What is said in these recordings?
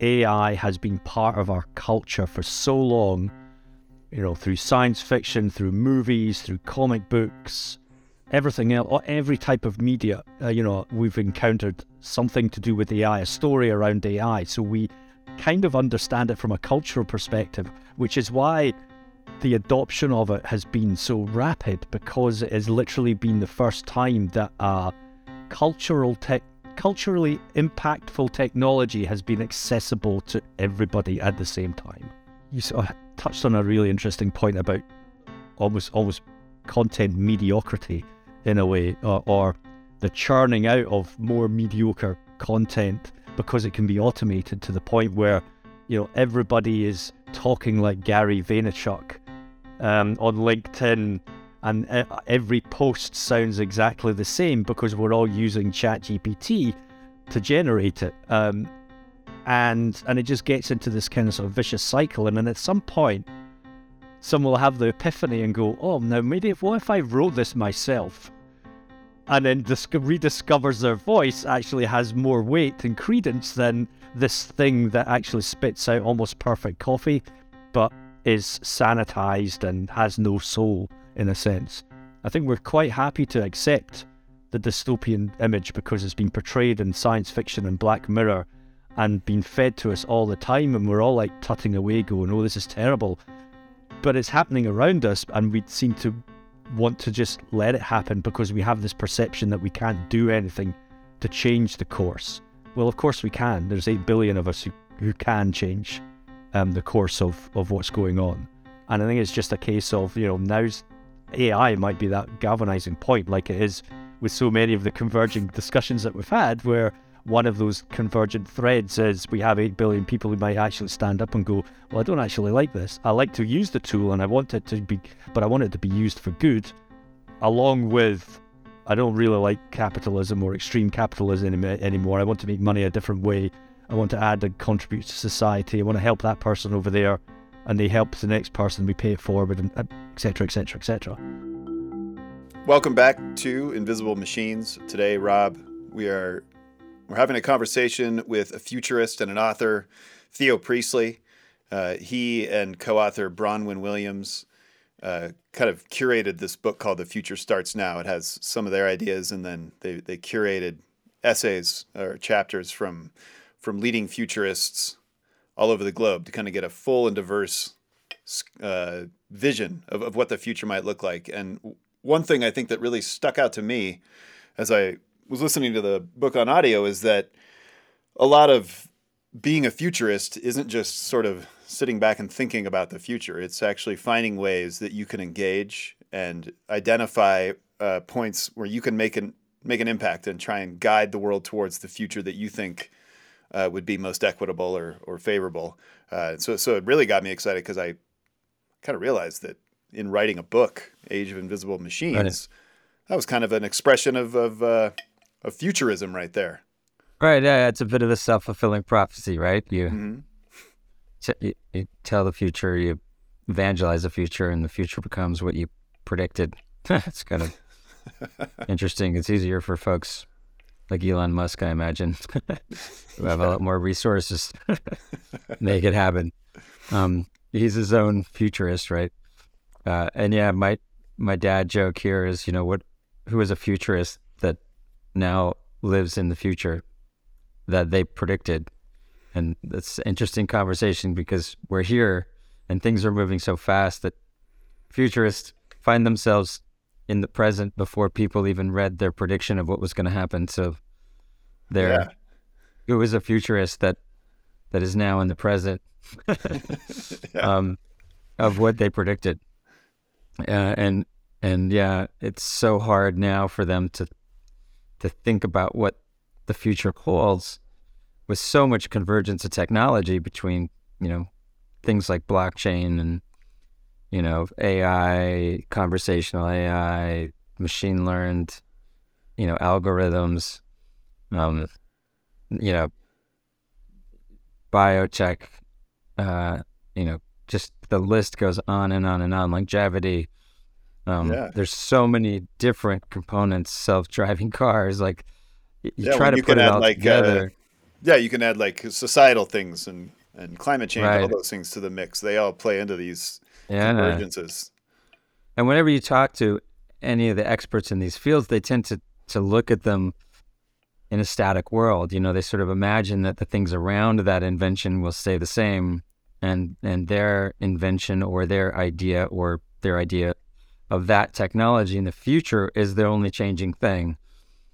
AI has been part of our culture for so long, you know, through science fiction, through movies, through comic books, everything else, every type of media, uh, you know, we've encountered something to do with AI, a story around AI. So we kind of understand it from a cultural perspective, which is why the adoption of it has been so rapid because it has literally been the first time that a cultural tech culturally impactful technology has been accessible to everybody at the same time. You sort of touched on a really interesting point about almost almost content mediocrity in a way, or, or the churning out of more mediocre content because it can be automated to the point where you know everybody is talking like Gary Vaynerchuk um, on LinkedIn, and every post sounds exactly the same because we're all using ChatGPT to generate it, um, and and it just gets into this kind of sort of vicious cycle, and then at some point. Someone will have the epiphany and go, "Oh, now maybe if, what if I wrote this myself?" and then dis- rediscovers their voice actually has more weight and credence than this thing that actually spits out almost perfect coffee, but is sanitized and has no soul in a sense. I think we're quite happy to accept the dystopian image because it's been portrayed in science fiction and Black Mirror and been fed to us all the time, and we're all like tutting away, going, "Oh, this is terrible," but it's happening around us, and we seem to want to just let it happen because we have this perception that we can't do anything to change the course. Well, of course we can. There's 8 billion of us who, who can change um, the course of, of what's going on. And I think it's just a case of, you know, now's AI might be that galvanizing point, like it is with so many of the converging discussions that we've had, where one of those convergent threads is we have 8 billion people who might actually stand up and go, Well, I don't actually like this. I like to use the tool and I want it to be, but I want it to be used for good, along with I don't really like capitalism or extreme capitalism anymore. I want to make money a different way. I want to add and contribute to society. I want to help that person over there, and they help the next person. We pay it forward, and etc. etc. etc. Welcome back to Invisible Machines. Today, Robb, we are we're having a conversation with a futurist and an author, Theo Priestley. Uh, he and co author Bronwyn Williams uh, kind of curated this book called The Future Starts Now. It has some of their ideas, and then they, they curated essays or chapters from, from leading futurists all over the globe to kind of get a full and diverse uh, vision of, of what the future might look like. And one thing I think that really stuck out to me as I was listening to the book on audio is that a lot of being a futurist isn't just sort of sitting back and thinking about the future. It's actually finding ways that you can engage and identify uh, points where you can make an make an impact and try and guide the world towards the future that you think uh, would be most equitable or or favorable. Uh, so so it really got me excited because I kind of realized that in writing a book, Age of Invisible Machines, right. that was kind of an expression of of uh, of futurism right there. Right. Yeah, it's a bit of a self fulfilling prophecy, right? You, mm-hmm. t- you, you tell the future, you evangelize the future, and the future becomes what you predicted. it's kind of interesting. It's easier for folks like Elon Musk, I imagine, who have a lot more resources, make it happen. Um, he's his own futurist, right? Uh, and yeah, my my dad joke here is, you know, what who is a futurist that now lives in the future that they predicted. And it's an interesting conversation because we're here and things are moving so fast that futurists find themselves in the present before people even read their prediction of what was going to happen. So there, yeah. it was a futurist that that is now in the present yeah. um, of what they predicted. Uh, and and yeah, it's so hard now for them to to think about what the future holds with so much convergence of technology between, you know, things like blockchain and, you know, AI, conversational AI, machine learned, you know, algorithms, um, you know, biotech, uh, you know, just the list goes on and on and on, longevity, um, yeah. There's so many different components, self-driving cars. Like you yeah, try to you put it all like, uh, together. yeah, you can add like societal things and and climate change, Right. all those things to the mix. They all play into these Yeah. convergences. And whenever you talk to any of the experts in these fields, they tend to, to look at them in a static world. You know, they sort of imagine that the things around that invention will stay the same and and their invention or their idea or their idea of that technology in the future is the only changing thing.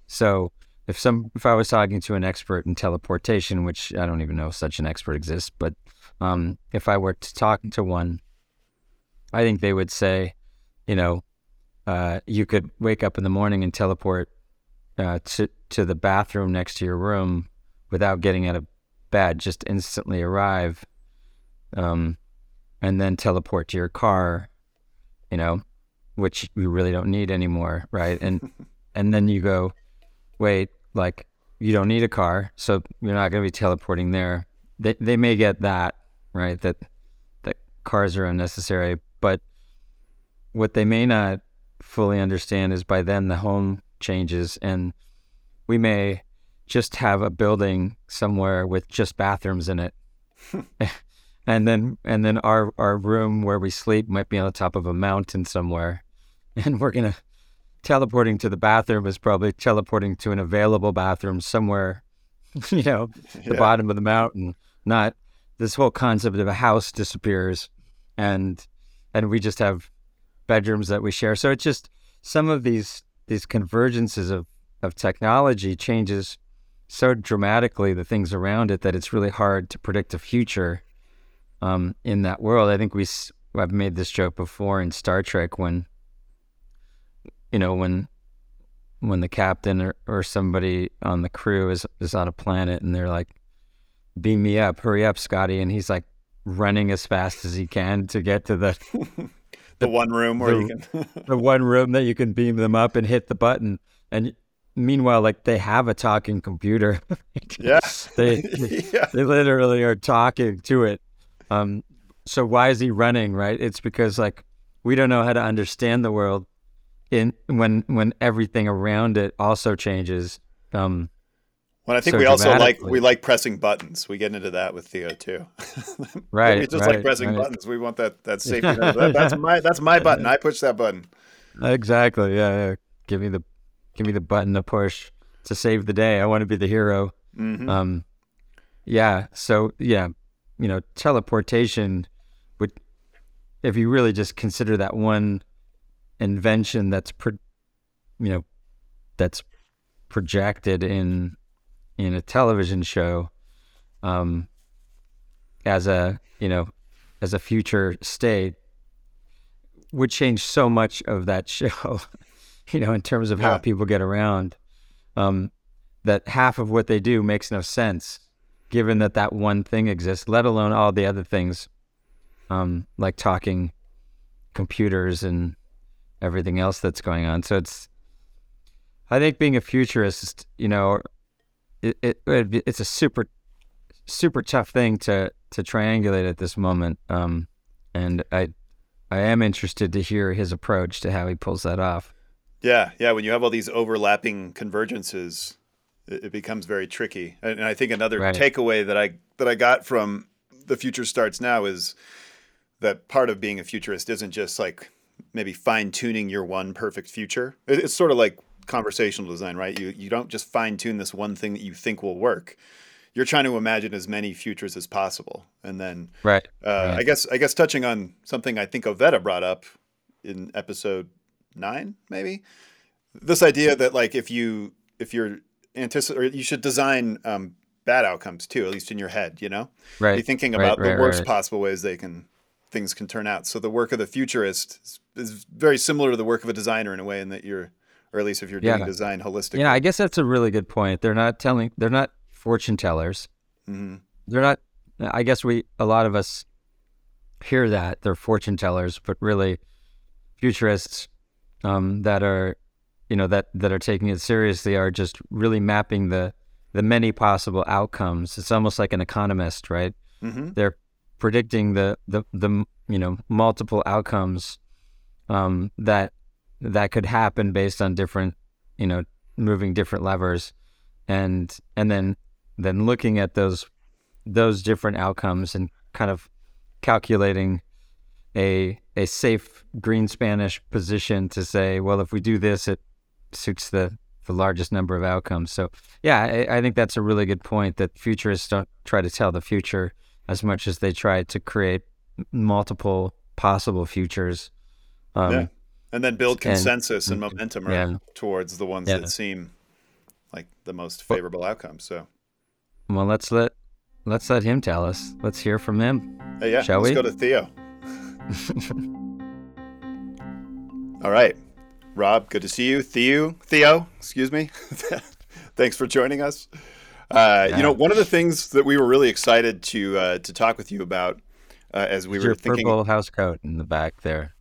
So if some if I was talking to an expert in teleportation, which I don't even know if such an expert exists, but um, if I were to talk to one, I think they would say, you know, uh, you could wake up in the morning and teleport uh, to to the bathroom next to your room without getting out of bed, just instantly arrive, um, and then teleport to your car, you know, which you really don't need anymore, right? And and then you go, wait, like you don't need a car, so you're not going to be teleporting there. They they may get that right that that cars are unnecessary, but what they may not fully understand is by then the home changes and we may just have a building somewhere with just bathrooms in it. and then and then our our room where we sleep might be on the top of a mountain somewhere. And we're going to teleporting to the bathroom is probably teleporting to an available bathroom somewhere, you know, the Yeah. bottom of the mountain. Not this whole concept of a house disappears and and we just have bedrooms that we share. So it's just some of these these convergences of of technology changes so dramatically the things around it that it's really hard to predict a future um, in that world. I think we I've made this joke before in Star Trek when you know when when the captain or, or somebody on the crew is is on a planet and they're like beam me up hurry up scotty and he's like running as fast as he can to get to the The one room where you the- can the one room that you can beam them up and hit the button. And meanwhile, like they have a talking computer. Yeah. they yeah. they literally are talking to it. Um, so why is he running? Right? It's because like we don't know how to understand the world in when when everything around it also changes. Um, Well, I think So we also like we like pressing buttons. We get into that with Theo too. Right, we just right, like pressing right. buttons. We want that that safety. That- that's my that's my button. I push that button. exactly. Yeah, yeah. Give me the give me the button to push to save the day. I want to be the hero. Mhm. Um, yeah. So yeah, you know, teleportation would, if you really just consider that one invention that's, pro- you know, that's projected in in a television show, um, as a you know, as a future state, would change so much of that show. you know, in terms of Yeah. how people get around. Um, that half of what they do makes no sense given that that one thing exists, let alone all the other things, um, like talking computers and everything else that's going on. So it's, I think being a futurist, you know, it, it be- it's a super, super tough thing to to triangulate at this moment. Um, and I, I am interested to hear his approach to how he pulls that off. Yeah, yeah. When you have all these overlapping convergences, it, it becomes very tricky. And, and I think another Right. takeaway that I that I got from the future starts now is that part of being a futurist isn't just like maybe fine tuning your one perfect future. It, it's sort of like conversational design, right? You you don't just fine tune this one thing that you think will work. You're trying to imagine as many futures as possible, and then Right. uh, Right. I guess I guess touching on something I think Ovetta brought up in episode nine, maybe this idea that like if you if you're anticipate you should design um, bad outcomes too, at least in your head, you know, Right. be thinking about right, the worst possible ways they can things can turn out. So the work of the futurist is, is very similar to the work of a designer in a way, in that you're, or at least if you're doing Yeah. design holistically. Yeah, I guess that's a really good point. They're not telling, they're not fortune tellers. Mhm. They're not, I guess we, a lot of us hear that they're fortune tellers, but really futurists um, that are, you know, that, that are taking it seriously are just really mapping the, the many possible outcomes. It's almost like an economist, right? Mhm. They're predicting the, the, the, you know, multiple outcomes um, that, that could happen based on different, you know, moving different levers and and then then looking at those those different outcomes and kind of calculating a a safe green Spanish position to say, well, if we do this, it suits the the largest number of outcomes. So yeah, I, I think that's a really good point that futurists don't try to tell the future as much as they try to create multiple possible futures. Um, yeah. And then build consensus and, and momentum yeah. towards the ones yeah. that seem like the most favorable well, outcomes. So, well, let's let let's let him tell us. Let's hear from him. Hey, yeah, shall let's we? go to Theo. All right, Robb, good to see you. Theo, Theo, excuse me. Thanks for joining us. Uh. You know, one of the things that we were really excited to uh, to talk with you about uh, as we Is were your thinking. Purple house coat in the back there.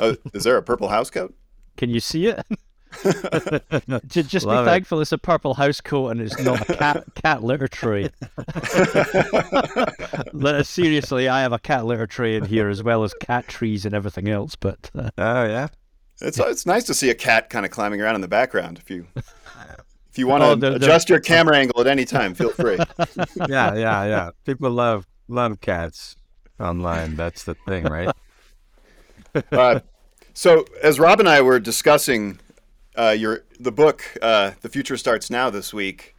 Oh, is there a purple house coat? Can you see it? just Love be thankful it's a purple house coat and it's not a cat cat litter tray. Uh, seriously, I have a cat litter tray in here as well as cat trees and everything else. But uh, oh yeah, it's uh, it's nice to see a cat kind of climbing around in the background. If you if you want to oh, adjust your camera angle at any time, feel free. yeah, yeah, yeah. People love love cats online. That's the thing, right? Uh, so as Robb and I were discussing uh, your the book, uh, "The Future Starts Now" this week,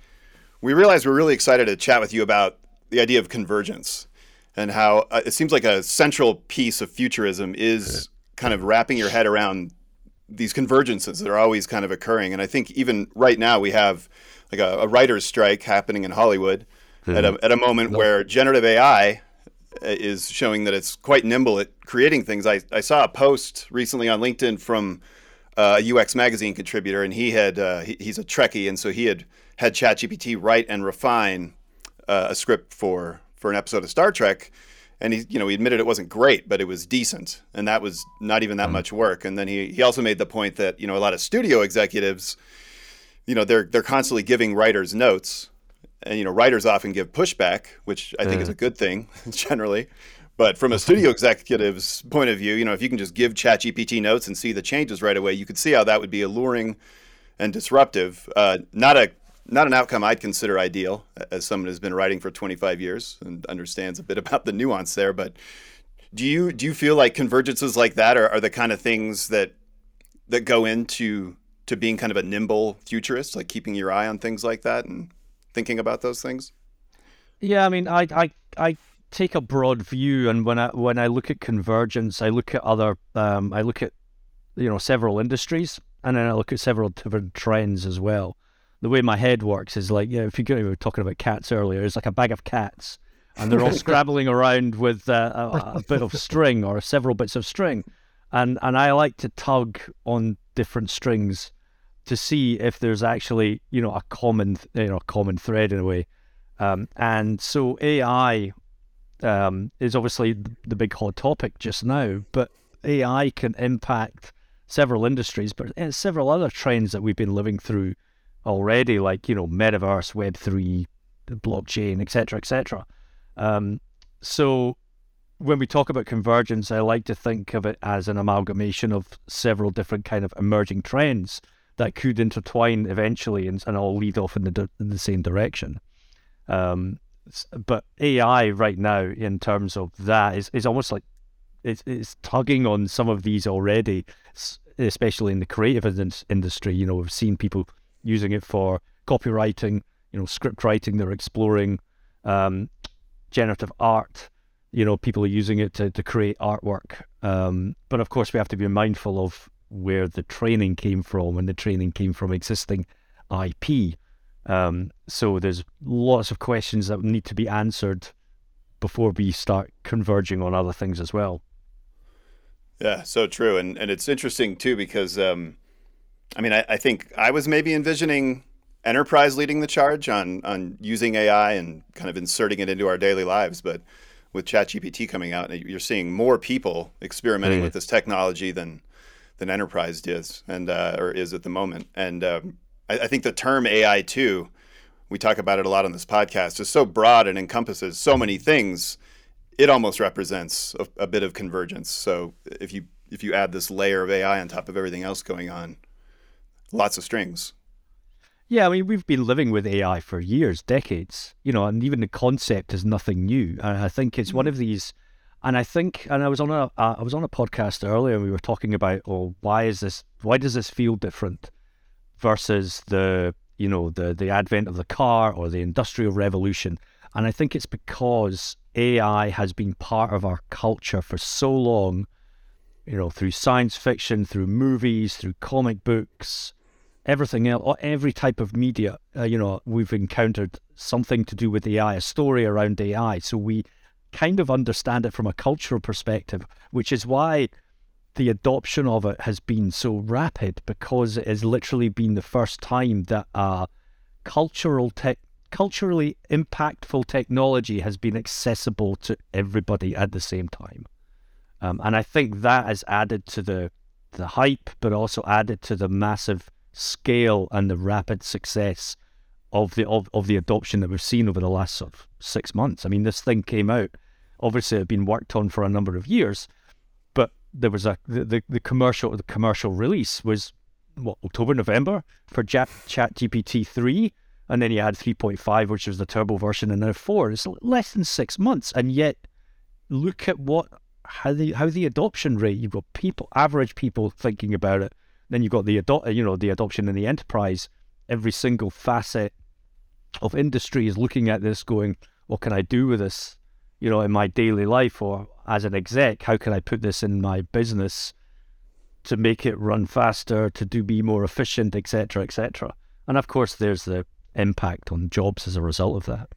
we realized we're really excited to chat with you about the idea of convergence and how uh, it seems like a central piece of futurism is kind of wrapping your head around these convergences that are always kind of occurring. And I think even right now we have like a, a writer's strike happening in Hollywood mm-hmm. at, a, at a moment where generative AI is showing that it's quite nimble at creating things. I, I saw a post recently on LinkedIn from uh, a UX magazine contributor, and he had uh, he, he's a Trekkie, and so he had had ChatGPT write and refine uh, a script for for an episode of Star Trek, and he you know he admitted it wasn't great, but it was decent, and that was not even that mm-hmm. much work. And then he he also made the point that you know a lot of studio executives, you know they're they're constantly giving writers notes and you know writers often give pushback, which I think is a good thing generally. But from a studio executive's point of view, you know, if you can just give ChatGPT notes and see the changes right away, you could see how that would be alluring and disruptive. Uh, not a not an outcome I'd consider ideal, as someone who's been writing for 25 years and understands a bit about the nuance there. But do you do you feel like convergences like that are, are the kind of things that that go into to being kind of a nimble futurist, like keeping your eye on things like that and thinking about those things? Yeah, I mean, I I I take a broad view, and when I when I look at convergence, I look at other, um, I look at you know several industries, and then I look at several different trends as well. The way my head works is like, yeah, if you were talking about cats earlier, it's like a bag of cats, and they're all scrabbling around with uh, a, a bit of string or several bits of string, and and I like to tug on different strings to see if there's actually you know a common you know common thread in a way. Um, and so AI um, is obviously the big hot topic just now, but AI can impact several industries, but eh, several other trends that we've been living through already, like you know metaverse, Web three, blockchain, etc., etc. Um, so when we talk about convergence, I like to think of it as an amalgamation of several different kind of emerging trends that could intertwine eventually and, and all lead off in the in the same direction. Um, but AI right now, in terms of that, is, is almost like it's, it's tugging on some of these already, especially in the creative industry. You know, we've seen people using it for copywriting, you know, script writing. They're exploring um, generative art. You know, people are using it to, to create artwork. Um, but of course, we have to be mindful of where the training came from, and the training came from existing IP. Um, so there's lots of questions that need to be answered before we start converging on other things as well. Yeah, so true, and and it's interesting too because um, I mean I, I think I was maybe envisioning enterprise leading the charge on on using AI and kind of inserting it into our daily lives, but with ChatGPT coming out, you're seeing more people experimenting mm. with this technology than than enterprise is and uh, or is at the moment. And um, I, I, think the term AI too, we talk about it a lot on this podcast, is so broad and encompasses so many things. It almost represents a, a bit of convergence. So if you if you add this layer of AI on top of everything else going on, lots of strings. Yeah, I mean, we've been living with AI for years, decades, you know, and even the concept is nothing new. And I think it's one mm-hmm. of these, and I think, and I was on a, I was on a podcast earlier, and we were talking about, oh, why is this, why does this feel different versus the, you know, the the advent of the car or the industrial revolution? And I think it's because AI has been part of our culture for so long, you know, through science fiction, through movies, through comic books, everything else, every type of media, uh, you know, we've encountered something to do with AI, a story around AI. So we kind of understand it from a cultural perspective, which is why the adoption of it has been so rapid because it has literally been the first time that uh, cultural tech, culturally impactful technology has been accessible to everybody at the same time. Um, and I think that has added to the the hype, but also added to the massive scale and the rapid success of the of, of the adoption that we've seen over the last sort of six months. I mean, this thing came out. Obviously, had been worked on for a number of years, but there was a the, the, the commercial the commercial release was what October November for Chat GPT three, and then you had three point five, which was the turbo version, and now four. It's less than six months, and yet look at what how the how the adoption rate. You've got people, average people, thinking about it then you've got the you know the adoption in the enterprise. Every single facet of industry is looking at this, going, "What can I do with this?" You know, in my daily life or as an exec, how can I put this in my business to make it run faster, to do be more efficient, etc., etc. And of course, there's the impact on jobs as a result of that.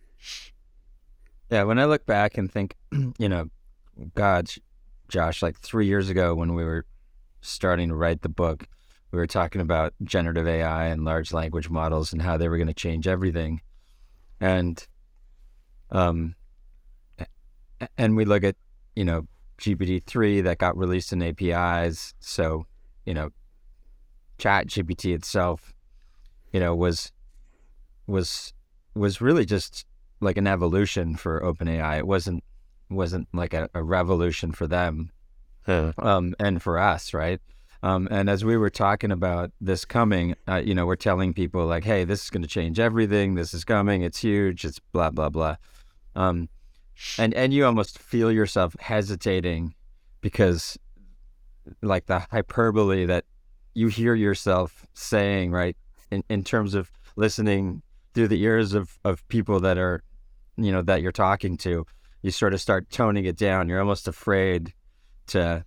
Yeah, when I look back and think, you know, God, Josh, like three years ago when we were starting to write the book, we were talking about generative AI and large language models and how they were going to change everything. And um and we look at, you know, GPT-3 that got released in APIs, so, you know, Chat GPT itself, you know, was was was really just like an evolution for OpenAI. It wasn't wasn't like a, a revolution for them. Um, and for us, right? Um, and as we were talking about this coming, uh, you know, we're telling people like, "Hey, this is going to change everything. This is coming. It's huge. It's blah blah blah." Um, and and you almost feel yourself hesitating because, like the hyperbole that you hear yourself saying, right, in in terms of listening through the ears of of people that are, you know, that you're talking to, you sort of start toning it down. You're almost afraid to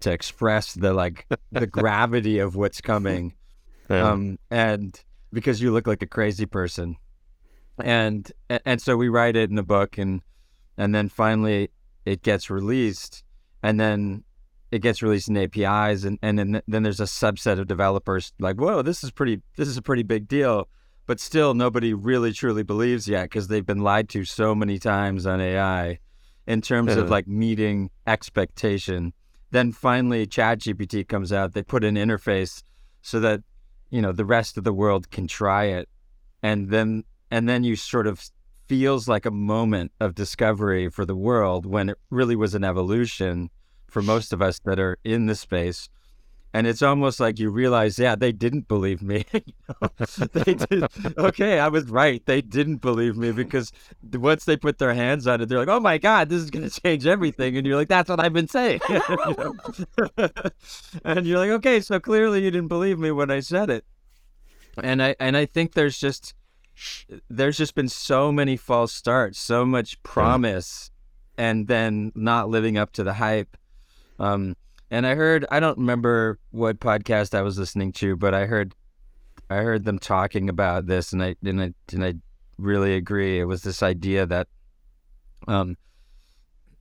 to express the like the gravity of what's coming yeah. um and because you look like a crazy person and and so we write it in the book and and then finally it gets released and then it gets released in APIs and and then then there's a subset of developers like whoa this is pretty this is a pretty big deal but still nobody really truly believes yet because they've been lied to so many times on AI in terms yeah. of like meeting expectation then finally ChatGPT comes out. They put an interface so that you know the rest of the world can try it, and then and then you sort of feels like a moment of discovery for the world when it really was an evolution for most of us that are in the space and it's almost like you realize, yeah, they didn't believe me. they did. Okay, I was right. They didn't believe me because once they put their hands on it, they're like, "Oh my God, this is going to change everything," and you're like, "That's what I've been saying." and you're like, "Okay, so clearly you didn't believe me when I said it." And I and I think there's just there's just been so many false starts, so much promise, and then not living up to the hype. Um, and I heard I don't remember what podcast I was listening to, but I heard I heard them talking about this, and I and I and I really agree. It was this idea that um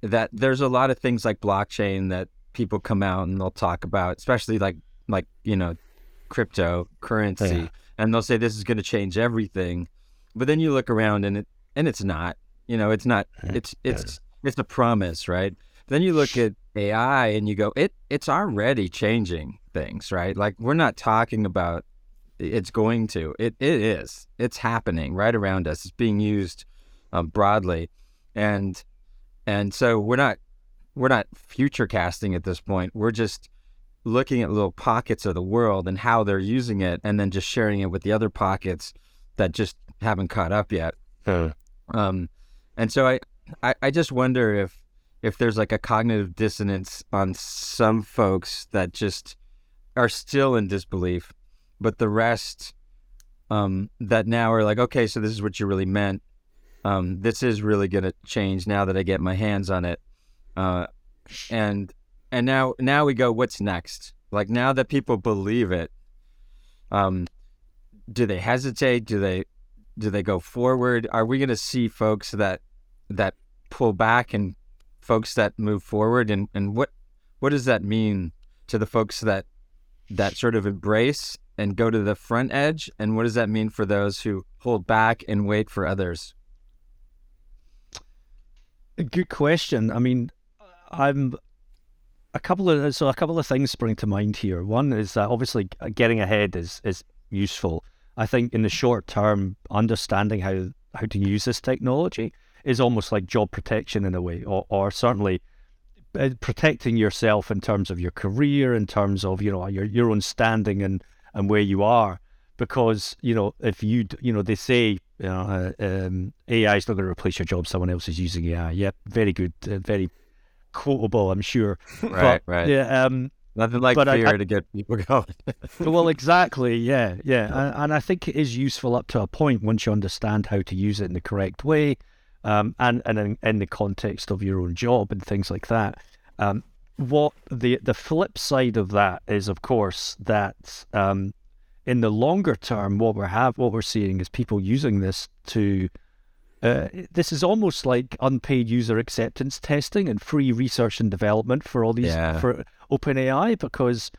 that there's a lot of things like blockchain that people come out and they'll talk about, especially like like you know cryptocurrency, yeah. And they'll say this is going to change everything, but then you look around and it and it's not. You know, it's not. It's it's it's a promise, right? Then you look at AI and you go, it it's already changing things, right? Like we're not talking about it's going to. It it is. It's happening right around us. It's being used um, broadly, and and so we're not we're not future casting at this point. We're just looking at little pockets of the world and how they're using it, and then just sharing it with the other pockets that just haven't caught up yet. Um, and so I, I, I just wonder if if there's like a cognitive dissonance on some folks that just are still in disbelief, but the rest um, that now are like, okay, so this is what you really meant. Um, this is really going to change now that I get my hands on it. Uh, and and now now we go, what's next? Like now that people believe it, um, do they hesitate? Do they do they go forward? Are we going to see folks that that pull back and folks that move forward? And and what what does that mean to the folks that that sort of embrace and go to the front edge? And what does that mean for those who hold back and wait for others? A good question. I mean, I'm a couple of so a couple of things spring to mind here. One is that obviously getting ahead is is useful. I think in the short term, understanding how how to use this technology is almost like job protection in a way, or or certainly uh, protecting yourself in terms of your career, in terms of you know your your own standing and and where you are. Because you know if you you know they say you know uh, um, AI is not going to replace your job, someone else is using AI. Yeah, very good, uh, very quotable, I'm sure. Right, but, right. Yeah, um, Nothing like but fear I, I, to get people going. well, exactly. Yeah, yeah, and, and, I think it is useful up to a point once you understand how to use it in the correct way, um, and and in, in, the context of your own job and things like that. Um, what the the flip side of that is, of course, that um, in the longer term, what we're have what we're seeing is people using this to uh, this is almost like unpaid user acceptance testing and free research and development for all these yeah. for OpenAI because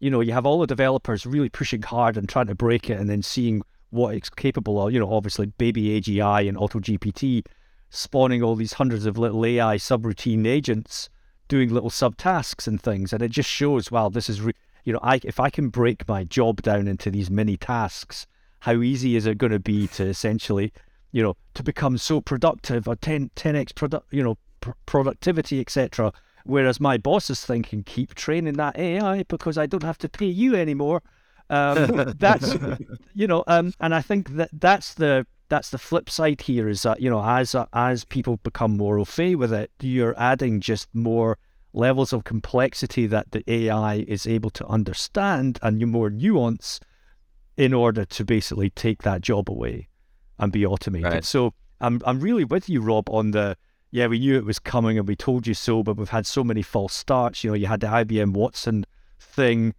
you know you have all the developers really pushing hard and trying to break it and then seeing what it's capable of. You know, obviously Baby AGI and AutoGPT spawning all these hundreds of little AI subroutine agents doing little subtasks and things, and it just shows wow, this is re- you know, I if I can break my job down into these mini tasks, how easy is it going to be to essentially you know, to become so productive or 10, 10x product, you know, pr- productivity, etc. Whereas my boss is thinking, keep training that AI because I don't have to pay you anymore. Um, that's, you know, um, and I think that that's the that's the flip side here is that you know as as people become more au fait with it, you're adding just more levels of complexity that the AI is able to understand and more nuance in order to basically take that job away and be automated. Right. So I'm I'm really with you, Robb, on the yeah, we knew it was coming and we told you so, but we've had so many false starts. You know, you had the IBM Watson thing.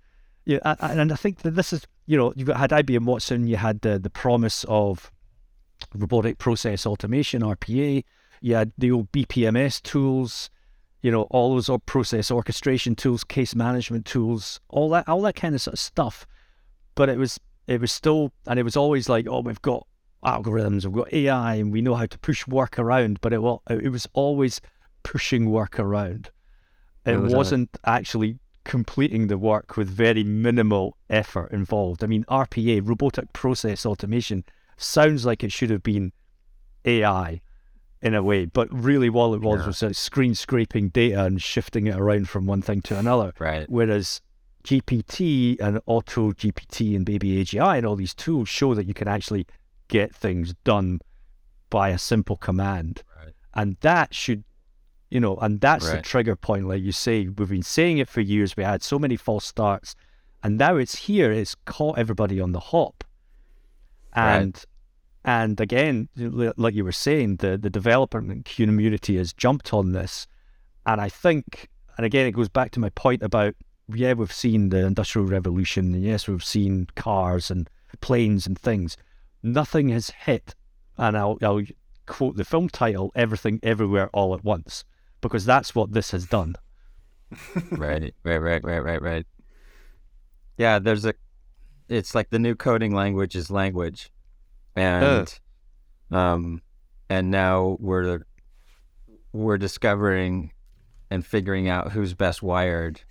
Yeah, and I think that this is, you know, you had IBM Watson, you had the, the promise of robotic process automation, RPA, you had the old BPMS tools, you know, all those process orchestration tools, case management tools, all that, all that kind of, sort of stuff. But it was, it was still, and it was always like, oh, we've got algorithms, we've got AI, and we know how to push work around. But it it was always pushing work around. It, it was uh, wasn't actually completing the work with very minimal effort involved. I mean, RPA, robotic process automation, sounds like it should have been AI in a way, but really all it was yeah. was a screen scraping data and shifting it around from one thing to another. Right. Whereas GPT and Auto GPT and Baby AGI and all these tools show that you can actually get things done by a simple command. Right. And that should, you know, and that's right. the trigger point, like you say. We've been saying it for years. We had so many false starts, and now it's here. It's caught everybody on the hop. And right. and again, like you were saying, the the developer community has jumped on this, and I think, and again, it goes back to my point about yeah, we've seen the industrial revolution, and yes, we've seen cars and planes and things nothing has hit, and I'll, I'll quote the film title, Everything Everywhere All at Once, because that's what this has done. right, right, right, right, right, right. Yeah, there's a, it's like the new coding language is language. And, uh. um, and now we're, we're discovering and figuring out who's best wired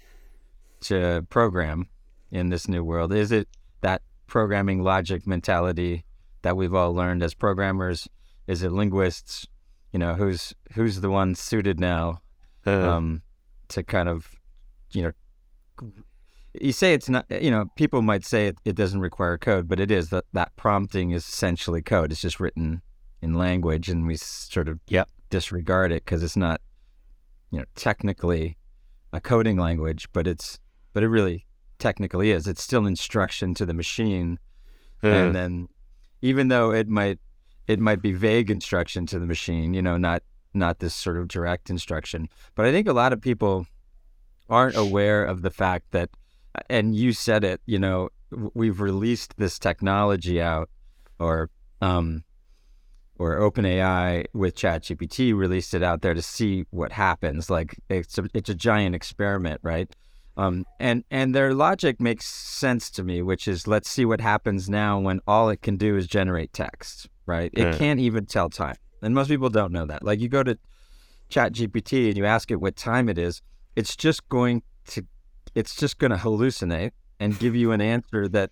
to program in this new world. Is it that programming logic mentality that we've all learned as programmers? Is it linguists? You know, who's who's the one suited now uh, um, to kind of, you know, you say it's not. You know, people might say it, it doesn't require code, but it is. That that prompting is essentially code. It's just written in language, and we sort of yep. disregard it because it's not, you know, technically a coding language, but it's but it really technically is. It's still instruction to the machine, and then even though it might it might be vague instruction to the machine, you know, not not this sort of direct instruction. But I think a lot of people aren't aware of the fact that, and you said it, you know, we've released this technology out, or um, or OpenAI with ChatGPT released it out there to see what happens. Like it's a, it's a giant experiment, right? Um, and and their logic makes sense to me, which is let's see what happens now when all it can do is generate text, right? It yeah. can't even tell time, and most people don't know that. Like you go to Chat GPT and you ask it what time it is, it's just going to it's just going to hallucinate and give you an answer that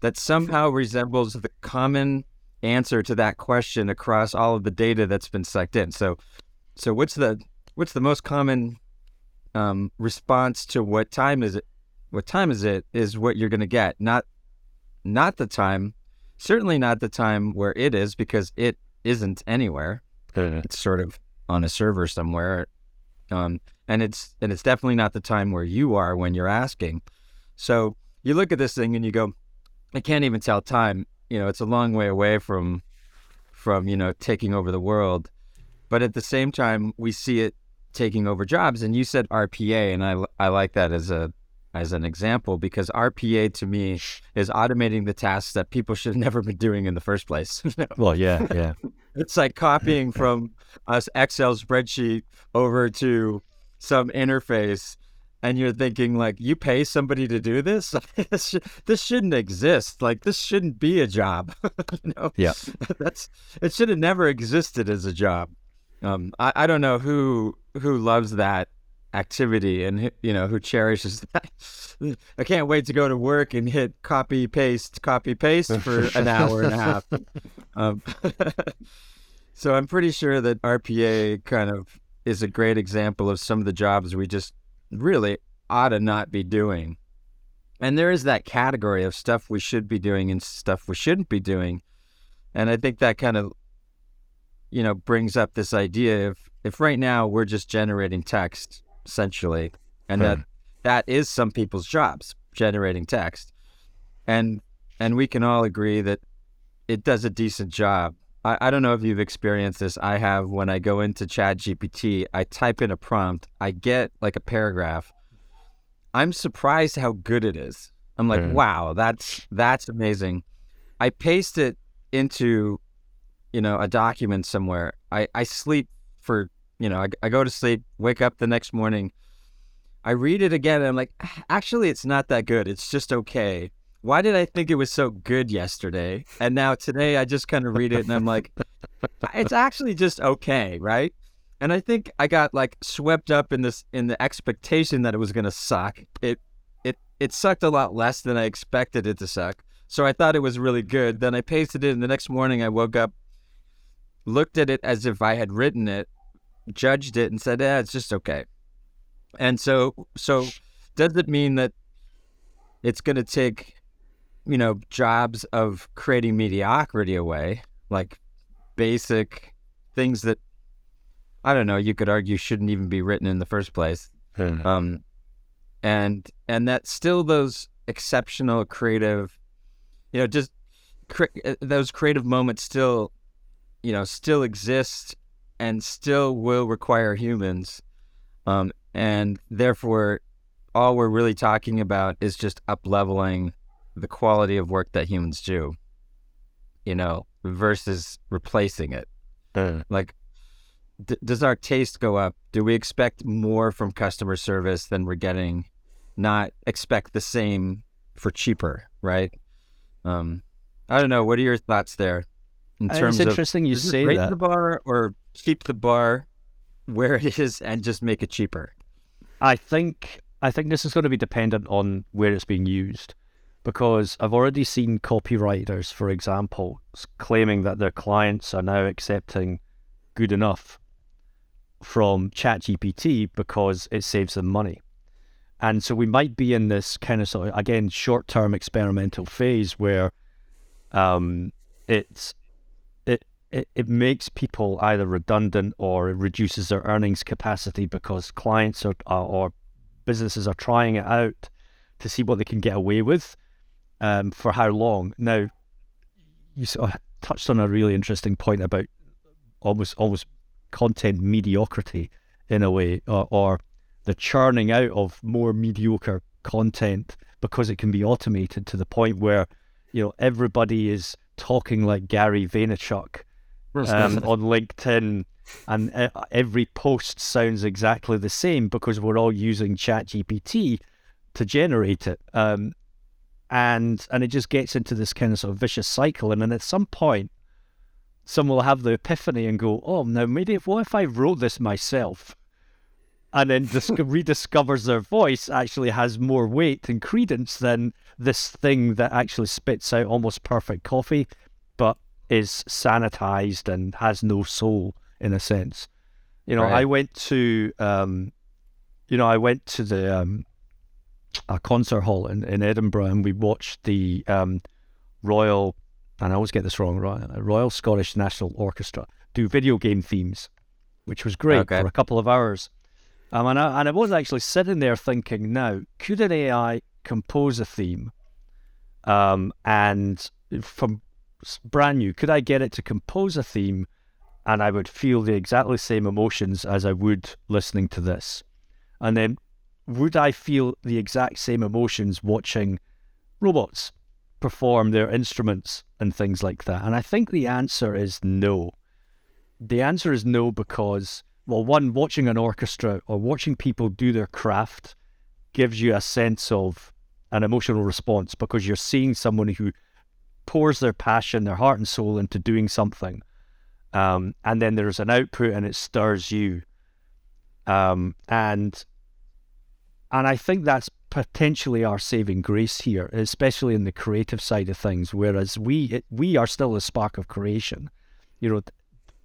that somehow resembles the common answer to that question across all of the data that's been sucked in. So so what's the what's the most common um, response to what time is it? What time is it? Is what you're going to get, not not the time. Certainly not the time where it is because it isn't anywhere. Uh-huh. It's sort of on a server somewhere, um, and it's and it's definitely not the time where you are when you're asking. So you look at this thing and you go, I can't even tell time. You know, it's a long way away from from you know taking over the world, but at the same time we see it taking over jobs. And you said RPA, and I, I like that as a as an example because RPA to me is automating the tasks that people should have never been doing in the first place. well, yeah, yeah. It's like copying from us Excel spreadsheet over to some interface and you're thinking like you pay somebody to do this this shouldn't exist like this shouldn't be a job you know yeah that's it should have never existed as a job um, I, I don't know who who loves that activity and you know who cherishes that. I can't wait to go to work and hit copy paste copy paste for an hour and a half. Um, so I'm pretty sure that RPA kind of is a great example of some of the jobs we just really ought to not be doing. And there is that category of stuff we should be doing and stuff we shouldn't be doing. And I think that kind of you know, brings up this idea of if right now we're just generating text essentially, and that hmm. that is some people's jobs, generating text, and and we can all agree that it does a decent job. I, I don't know if you've experienced this. I have when I go into Chat GPT, I type in a prompt, I get like a paragraph. I'm surprised how good it is. I'm like, wow, that's that's amazing. I paste it into you know, a document somewhere. I, I sleep for, you know, I, I go to sleep, wake up the next morning. I read it again and I'm like, ah, actually, it's not that good. It's just okay. Why did I think it was so good yesterday? And now today I just kind of read it and I'm like, it's actually just okay, right? And I think I got like swept up in this in the expectation that it was gonna suck. It it it sucked a lot less than I expected it to suck. So I thought it was really good. Then I pasted it and the next morning I woke up looked at it as if I had written it, judged it, and said, "Yeah, it's just okay." And so, so does it mean that it's going to take, you know, jobs of creating mediocrity away, like basic things that I don't know. You could argue shouldn't even be written in the first place. Hmm. Um, and and that still those exceptional creative, you know, just cre- uh, those creative moments still you know, still exist and still will require humans. Um, and therefore, all we're really talking about is just up leveling the quality of work that humans do, you know, versus replacing it. Uh. Like, d- does our taste go up? Do we expect more from customer service than we're getting? Not expect the same for cheaper, right? Um, I don't know. What are your thoughts there? In terms it's interesting of you say rate that. the bar or keep the bar where it is and just make it cheaper. I think I think this is going to be dependent on where it's being used, because I've already seen copywriters, for example, claiming that their clients are now accepting good enough from ChatGPT because it saves them money. And so we might be in this kind of sort of again short term experimental phase where um, it's it, it makes people either redundant or it reduces their earnings capacity because clients are, or businesses are trying it out to see what they can get away with um, for how long. Now, you sort of touched on a really interesting point about almost almost content mediocrity in a way, or, or the churning out of more mediocre content because it can be automated to the point where you know everybody is talking like Gary Vaynerchuk um, on LinkedIn, and every post sounds exactly the same because we're all using ChatGPT to generate it, um, and and it just gets into this kind of sort of vicious cycle, and then at some point, someone will have the epiphany and go, "Oh, now maybe if, what if I wrote this myself?" and then dis- rediscovers their voice actually has more weight and credence than this thing that actually spits out almost perfect coffee, but is sanitized and has no soul in a sense. You know, right. I went to, um, you know, I went to the um, a concert hall in, in Edinburgh and we watched the um, Royal, and I always get this wrong, Royal Scottish National Orchestra do video game themes, which was great okay. for a couple of hours. Um, and, I, and I was actually sitting there thinking, now, could an AI compose a theme um, and from brand new, could I get it to compose a theme and I would feel the exactly same emotions as I would listening to this? And then would I feel the exact same emotions watching robots perform their instruments and things like that? And I think the answer is no. The answer is no because well, one, watching an orchestra or watching people do their craft gives you a sense of an emotional response because you're seeing someone who pours their passion, their heart and soul into doing something. Um, and then there's an output and it stirs you. Um, and and I think that's potentially our saving grace here, especially in the creative side of things. Whereas we it, we are still the spark of creation. You know,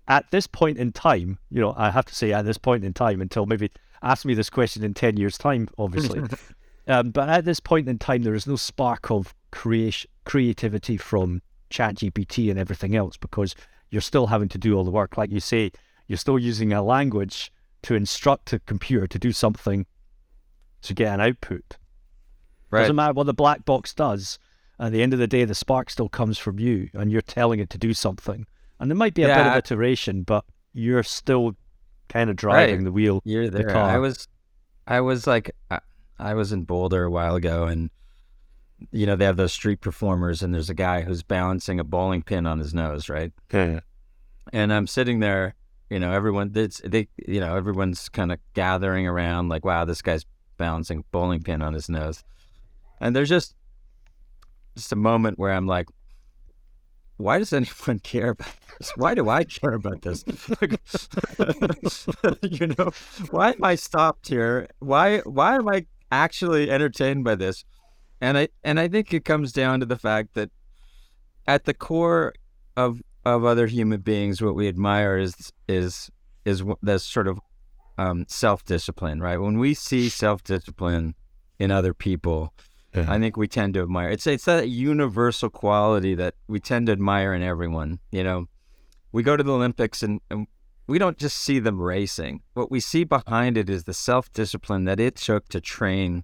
at this point in time, you know, I have to say at this point in time until maybe ask me this question in 10 years' time, obviously. um, but at this point in time, there is no spark of creation, creativity from ChatGPT and everything else because you're still having to do all the work. Like you say, you're still using a language to instruct a computer to do something to get an output. Right. Doesn't matter what the black box does. At the end of the day, the spark still comes from you and you're telling it to do something. And there might be a yeah, bit of iteration, but you're still kind of driving right. the wheel. You're there. The I was, I was like, I was in Boulder a while ago, and you know they have those street performers, and there's a guy who's balancing a bowling pin on his nose, right? Yeah. And I'm sitting there, you know, everyone, it's they, you know, everyone's kind of gathering around, like, wow, this guy's balancing a bowling pin on his nose, and there's just just a moment where I'm like, why does anyone care about this? Why do I care about this? you know, why am I stopped here? Why why am I actually entertained by this? And I and I think it comes down to the fact that at the core of of other human beings, what we admire is is is this sort of um, self discipline, right? When we see self discipline in other people, yeah. I think we tend to admire. It's it's that universal quality that we tend to admire in everyone. You know, we go to the Olympics and, and we don't just see them racing. What we see behind it is the self discipline that it took to train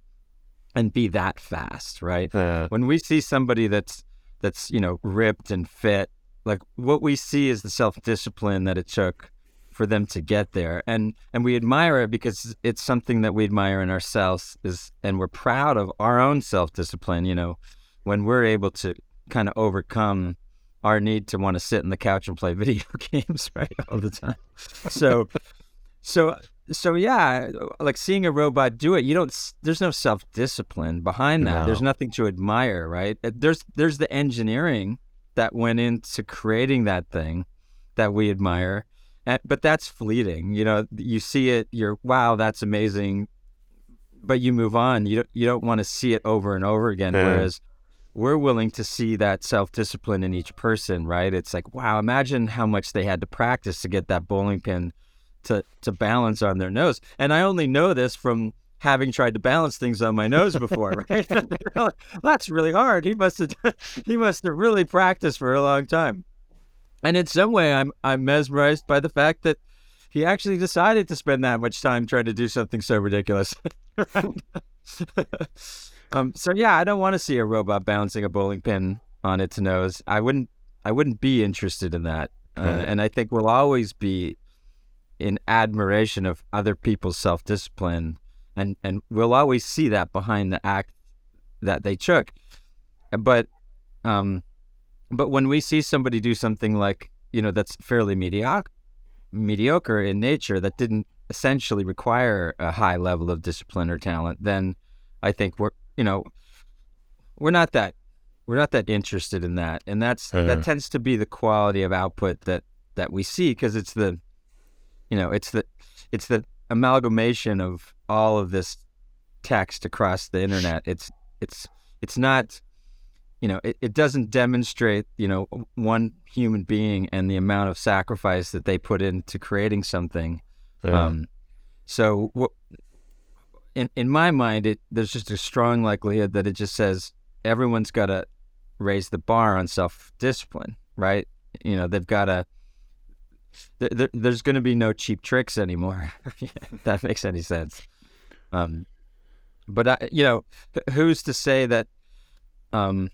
and be that fast, right? Yeah. When we see somebody that's that's you know ripped and fit, like what we see is the self discipline that it took for them to get there and and we admire it because it's something that we admire in ourselves is and we're proud of our own self-discipline you know when we're able to kind of overcome our need to want to sit on the couch and play video games right all the time so so so yeah like seeing a robot do it you don't there's no self-discipline behind that no. there's nothing to admire right there's there's the engineering that went into creating that thing that we admire but that's fleeting. You know, you see it, you're wow, that's amazing, but you move on. You don't you don't want to see it over and over again. Yeah. Whereas we're willing to see that self discipline in each person, right? It's like wow, imagine how much they had to practice to get that bowling pin to to balance on their nose. And I only know this from having tried to balance things on my nose before, right? That's really hard. He must have he must have really practiced for a long time. And in some way I'm I'm mesmerized by the fact that he actually decided to spend that much time trying to do something so ridiculous. um, so yeah, I don't want to see a robot balancing a bowling pin on its nose. I wouldn't I wouldn't be interested in that. Uh, and I think we'll always be in admiration of other people's self discipline, and and we'll always see that behind the act that they took. But, um, but when we see somebody do something like you know that's fairly mediocre, mediocre in nature, that didn't essentially require a high level of discipline or talent, then I think we're you know we're not that we're not that interested in that, and that's uh, that tends to be the quality of output that that we see because it's the you know it's the it's the amalgamation of all of this text across the internet. It's it's it's not you know it, it doesn't demonstrate you know one human being and the amount of sacrifice that they put into creating something. Yeah. Um, so what in in my mind, it there's just a strong likelihood that it just says everyone's got to raise the bar on self discipline, right? You know, they've got to. There, there's going to be no cheap tricks anymore. if that makes any sense. Um, but I, you know, who's to say that, um,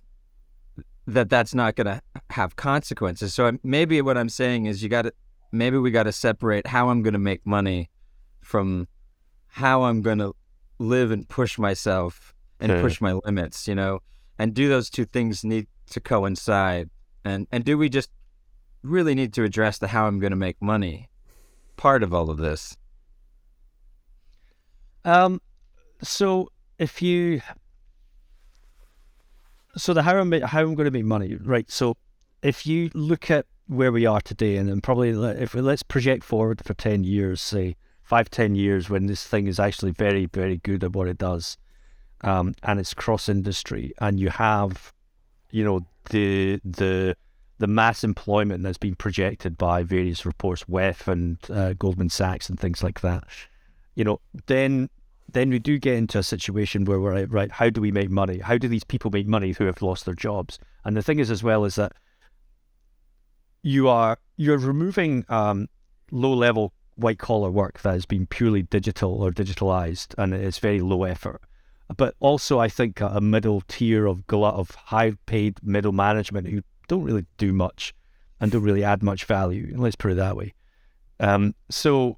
that that's not going to have consequences? So maybe what I'm saying is you got to, maybe we got to separate how I'm going to make money from how I'm going to live and push myself and push my limits. You know, and do those two things need to coincide? And and do we just really need to address the how I'm going to make money part of all of this? Um, so if you so the how I'm how I'm going to make money, right? So if you look at where we are today, and then probably if we, let's project forward for ten years, say five, ten years, when this thing is actually very, very good at what it does, um, and it's cross industry, and you have, you know, the the the mass employment that's been projected by various reports, WEF and uh, Goldman Sachs and things like that. You know, then then we do get into a situation where we're right. How do we make money? How do these people make money who have lost their jobs? And the thing is, as well, is that you are you're removing um, low level white collar work that has been purely digital or digitalized, and it's very low effort but also I think a, middle tier of glut of high paid middle management who don't really do much and don't really add much value. Let's put it that way. Um, so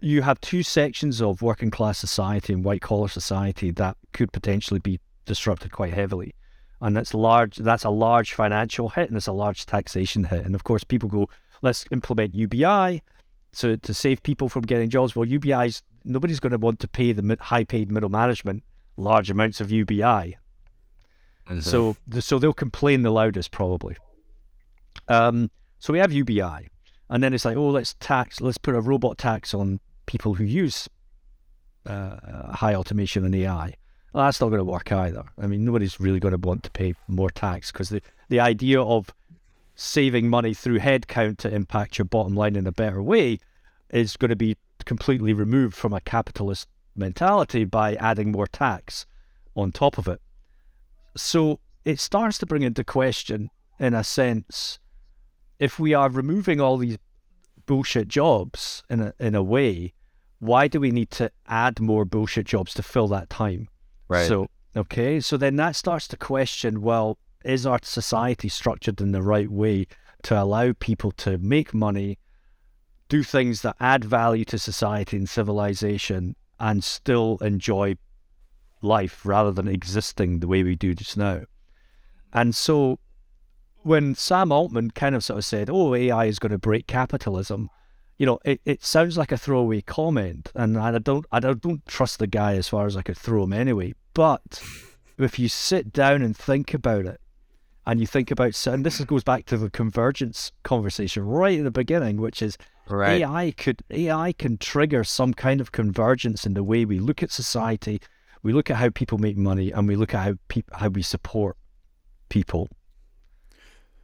you have two sections of working class society and white collar society that could potentially be disrupted quite heavily. And that's large that's a large financial hit and it's a large taxation hit. And of course people go, let's implement UBI so to save people from getting jobs. Well UBI's nobody's going to want to pay the high paid middle management large amounts of UBI. So, so they'll complain the loudest probably. Um, so we have UBI, and then it's like, oh, let's tax, let's put a robot tax on people who use uh, high automation and AI. Well, that's not going to work either. I mean, nobody's really going to want to pay more tax because the, the idea of saving money through headcount to impact your bottom line in a better way is going to be completely removed from a capitalist mentality by adding more tax on top of it. So it starts to bring into question, in a sense, if we are removing all these bullshit jobs in a, in a way, why do we need to add more bullshit jobs to fill that time? Right. So, okay, so then that starts to question well, is our society structured in the right way to allow people to make money do things that add value to society and civilization and still enjoy life rather than existing the way we do just now. And so when Sam Altman kind of sort of said, oh, AI is going to break capitalism, you know, it, it sounds like a throwaway comment. And I don't, I don't, trust the guy as far as I could throw him anyway. But if you sit down and think about it, and you think about, and this goes back to the convergence conversation right at the beginning, which is Right. AI could AI can trigger some kind of convergence in the way we look at society, we look at how people make money, and we look at how people how we support people.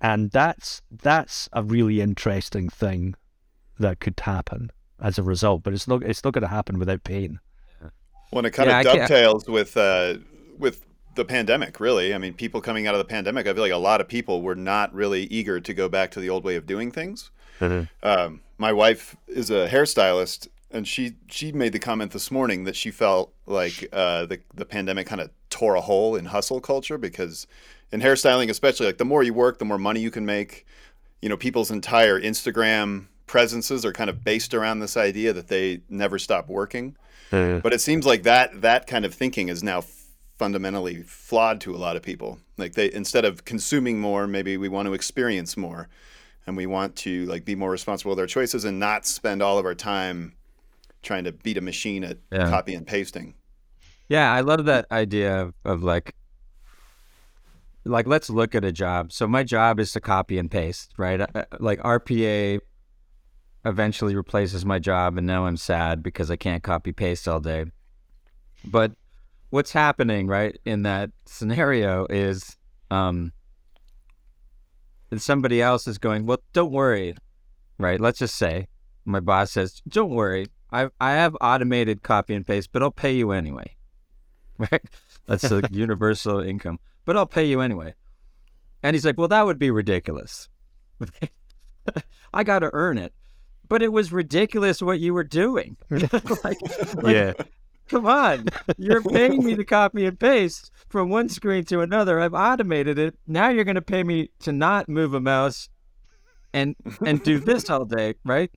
And that's that's a really interesting thing that could happen as a result. But it's not it's not going to happen without pain. Well, and it kind yeah, of dovetails with uh, with the pandemic, really. I mean, people coming out of the pandemic, I feel like a lot of people were not really eager to go back to the old way of doing things. Mm-hmm. Um, my wife is a hairstylist, and she she made the comment this morning that she felt like uh, the the pandemic kind of tore a hole in hustle culture because in hairstyling, especially, like the more you work, the more money you can make. You know, people's entire Instagram presences are kind of based around this idea that they never stop working. Mm-hmm. But it seems like that that kind of thinking is now fundamentally flawed to a lot of people. Like they instead of consuming more, maybe we want to experience more and we want to like be more responsible with our choices and not spend all of our time trying to beat a machine at yeah. copy and pasting. Yeah, I love that idea of, of like like let's look at a job. So my job is to copy and paste, right? Uh, like RPA eventually replaces my job and now I'm sad because I can't copy paste all day. But what's happening right in that scenario is um somebody else is going well don't worry right let's just say my boss says don't worry i i have automated copy and paste but i'll pay you anyway right that's a universal income but i'll pay you anyway and he's like well that would be ridiculous i got to earn it but it was ridiculous what you were doing like, like, yeah Come on. You're paying me to copy and paste from one screen to another. I've automated it. Now you're going to pay me to not move a mouse and and do this all day, right?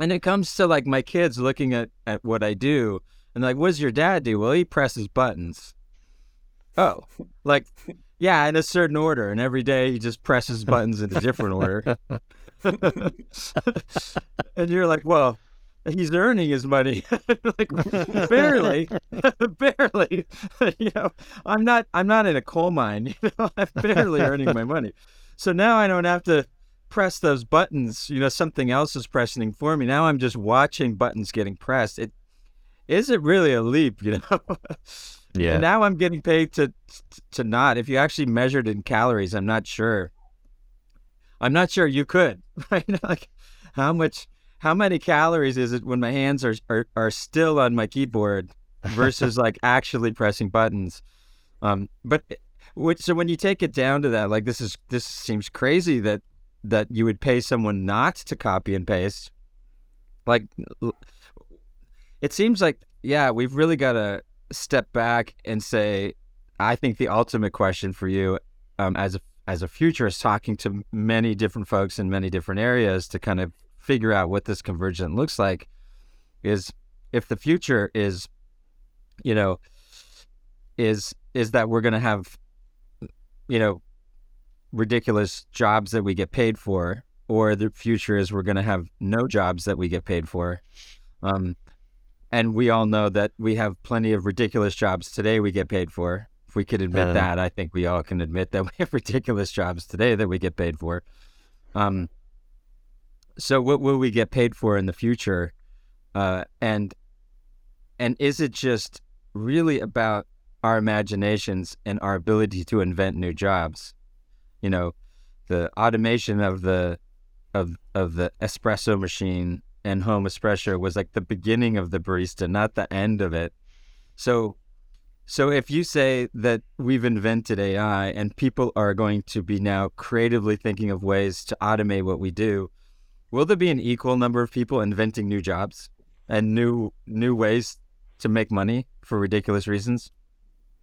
And it comes to like my kids looking at at what I do and like, what does your dad do? Well, he presses buttons. Oh, like yeah, in a certain order, and every day he just presses buttons in a different order. and you're like, well, he's earning his money like barely barely you know i'm not i'm not in a coal mine you know i'm barely earning my money so now i don't have to press those buttons you know something else is pressing for me. Now i'm just watching buttons getting pressed. It is it really a leap you know? Yeah. and now i'm getting paid to to not. If you actually measured in calories i'm not sure. I'm not sure you could right? Like how much how many calories is it when my hands are are, are still on my keyboard versus like actually pressing buttons? Um, but eh, which, so when you take it down to that, like this is this seems crazy that that you would pay someone not to copy and paste. Like it seems like yeah, we've really got to step back and say, I think the ultimate question for you um, as a as a futurist, talking to many different folks in many different areas to kind of figure out what this convergent looks like is if the future is you know is is that we're going to have you know ridiculous jobs that we get paid for or the future is we're going to have no jobs that we get paid for um, and we all know that we have plenty of ridiculous jobs today we get paid for if we could admit uh, that i think we all can admit that we have ridiculous jobs today that we get paid for um, so what will we get paid for in the future? Uh, and and is it just really about our imaginations and our ability to invent new jobs? You know, the automation of the of of the espresso machine and home espresso was like the beginning of the barista, not the end of it. So so if you say that we've invented AI and people are going to be now creatively thinking of ways to automate what we do, will there be an equal number of people inventing new jobs and new new ways to make money for ridiculous reasons?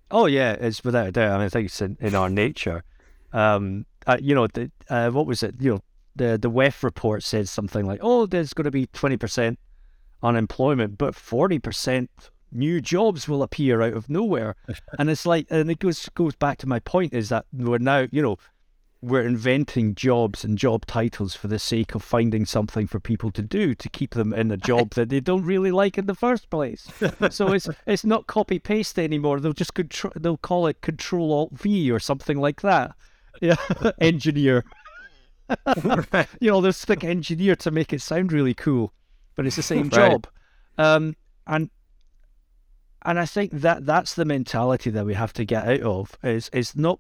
Oh yeah, it's without a doubt. I mean, I think it's in, in our nature. Um, uh, you know, the, uh, what was it? You know, the the WEF report said something like, "Oh, there's going to be twenty percent unemployment, but forty percent new jobs will appear out of nowhere." and it's like, and it goes goes back to my point is that we're now, you know, we're inventing jobs and job titles for the sake of finding something for people to do to keep them in a job that they don't really like in the first place. so it's it's not copy paste anymore. They'll just control. They'll call it Control Alt V or something like that. Yeah, engineer. you know, they'll stick engineer to make it sound really cool, but it's the same right. job. Um, and and I think that that's the mentality that we have to get out of. Is is not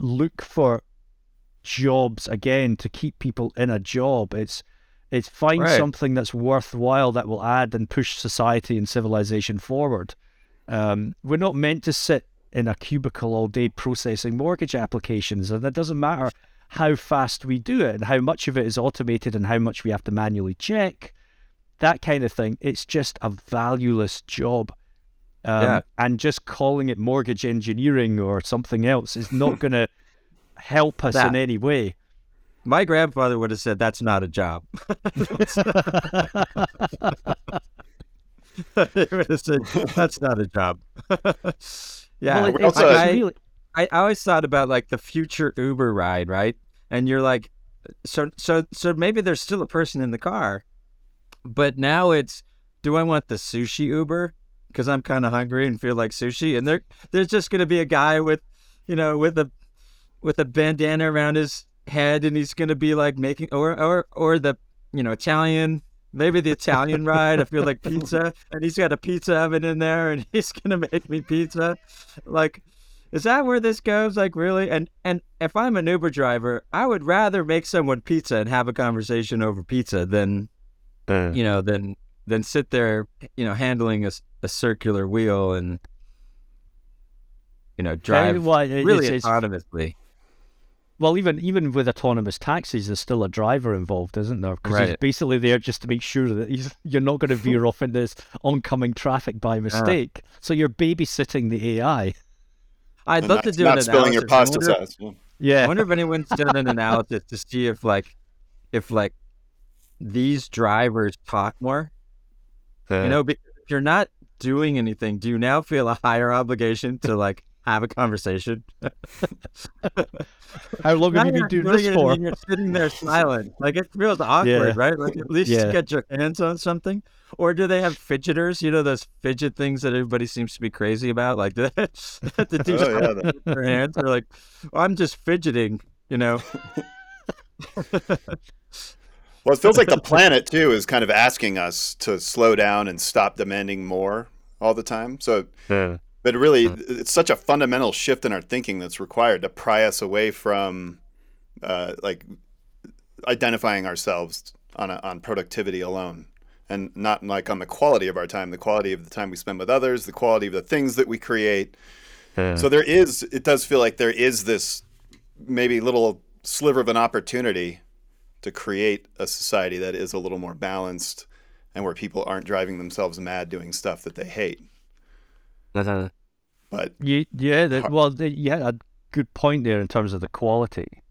look for jobs again to keep people in a job. It's it's find right. something that's worthwhile that will add and push society and civilization forward. Um, we're not meant to sit in a cubicle all day processing mortgage applications, and it doesn't matter how fast we do it and how much of it is automated and how much we have to manually check. That kind of thing. It's just a valueless job. Um, yeah. And just calling it mortgage engineering or something else is not going to help us that. in any way. My grandfather would have said that's not a job. said, that's not a job. Yeah, well, it, I, I, I, always thought about like the future Uber ride, right? And you're like, so so so maybe there's still a person in the car, but now it's, do I want the sushi Uber because I'm kind of hungry and feel like sushi, and there there's just gonna be a guy with, you know, with a with a bandana around his head, and he's gonna be like making or or or the you know Italian maybe the Italian ride. I feel like pizza, and he's got a pizza oven in there, and he's gonna make me pizza. Like, is that where this goes? Like, really? And and if I'm an Uber driver, I would rather make someone pizza and have a conversation over pizza than, uh. you know, than than sit there, you know, handling a, a circular wheel and, you know, drive really it's, autonomously. Well, even even with autonomous taxis, there's still a driver involved, isn't there? Because right. he's basically there just to make sure that you're not going to veer off into this oncoming traffic by mistake. Uh, so you're babysitting the AI. I'd love not, to do not an spilling your pasta sauce. Yeah. I wonder if anyone's done an analysis to see if like if like these drivers talk more. Uh, you know, if you're not doing anything, do you now feel a higher obligation to like have a conversation. How long have you been doing this for? You're sitting there silent. Like it feels awkward, yeah. right? Like at least yeah. get your hands on something. Or do they have fidgeters? You know those fidget things that everybody seems to be crazy about, like the, the dudes oh, yeah, their hands. They're like, well, "I'm just fidgeting," you know. Well, it feels like the planet too is kind of asking us to slow down and stop demanding more all the time. So yeah. But really, it's such a fundamental shift in our thinking that's required to pry us away from uh, like identifying ourselves on a, on productivity alone, and not like on the quality of our time, the quality of the time we spend with others, the quality of the things that we create. Yeah. So there is, it does feel like there is this maybe little sliver of an opportunity to create a society that is a little more balanced and where people aren't driving themselves mad doing stuff that they hate. But yeah, yeah, the, well, the, yeah, a good point there in terms of the quality.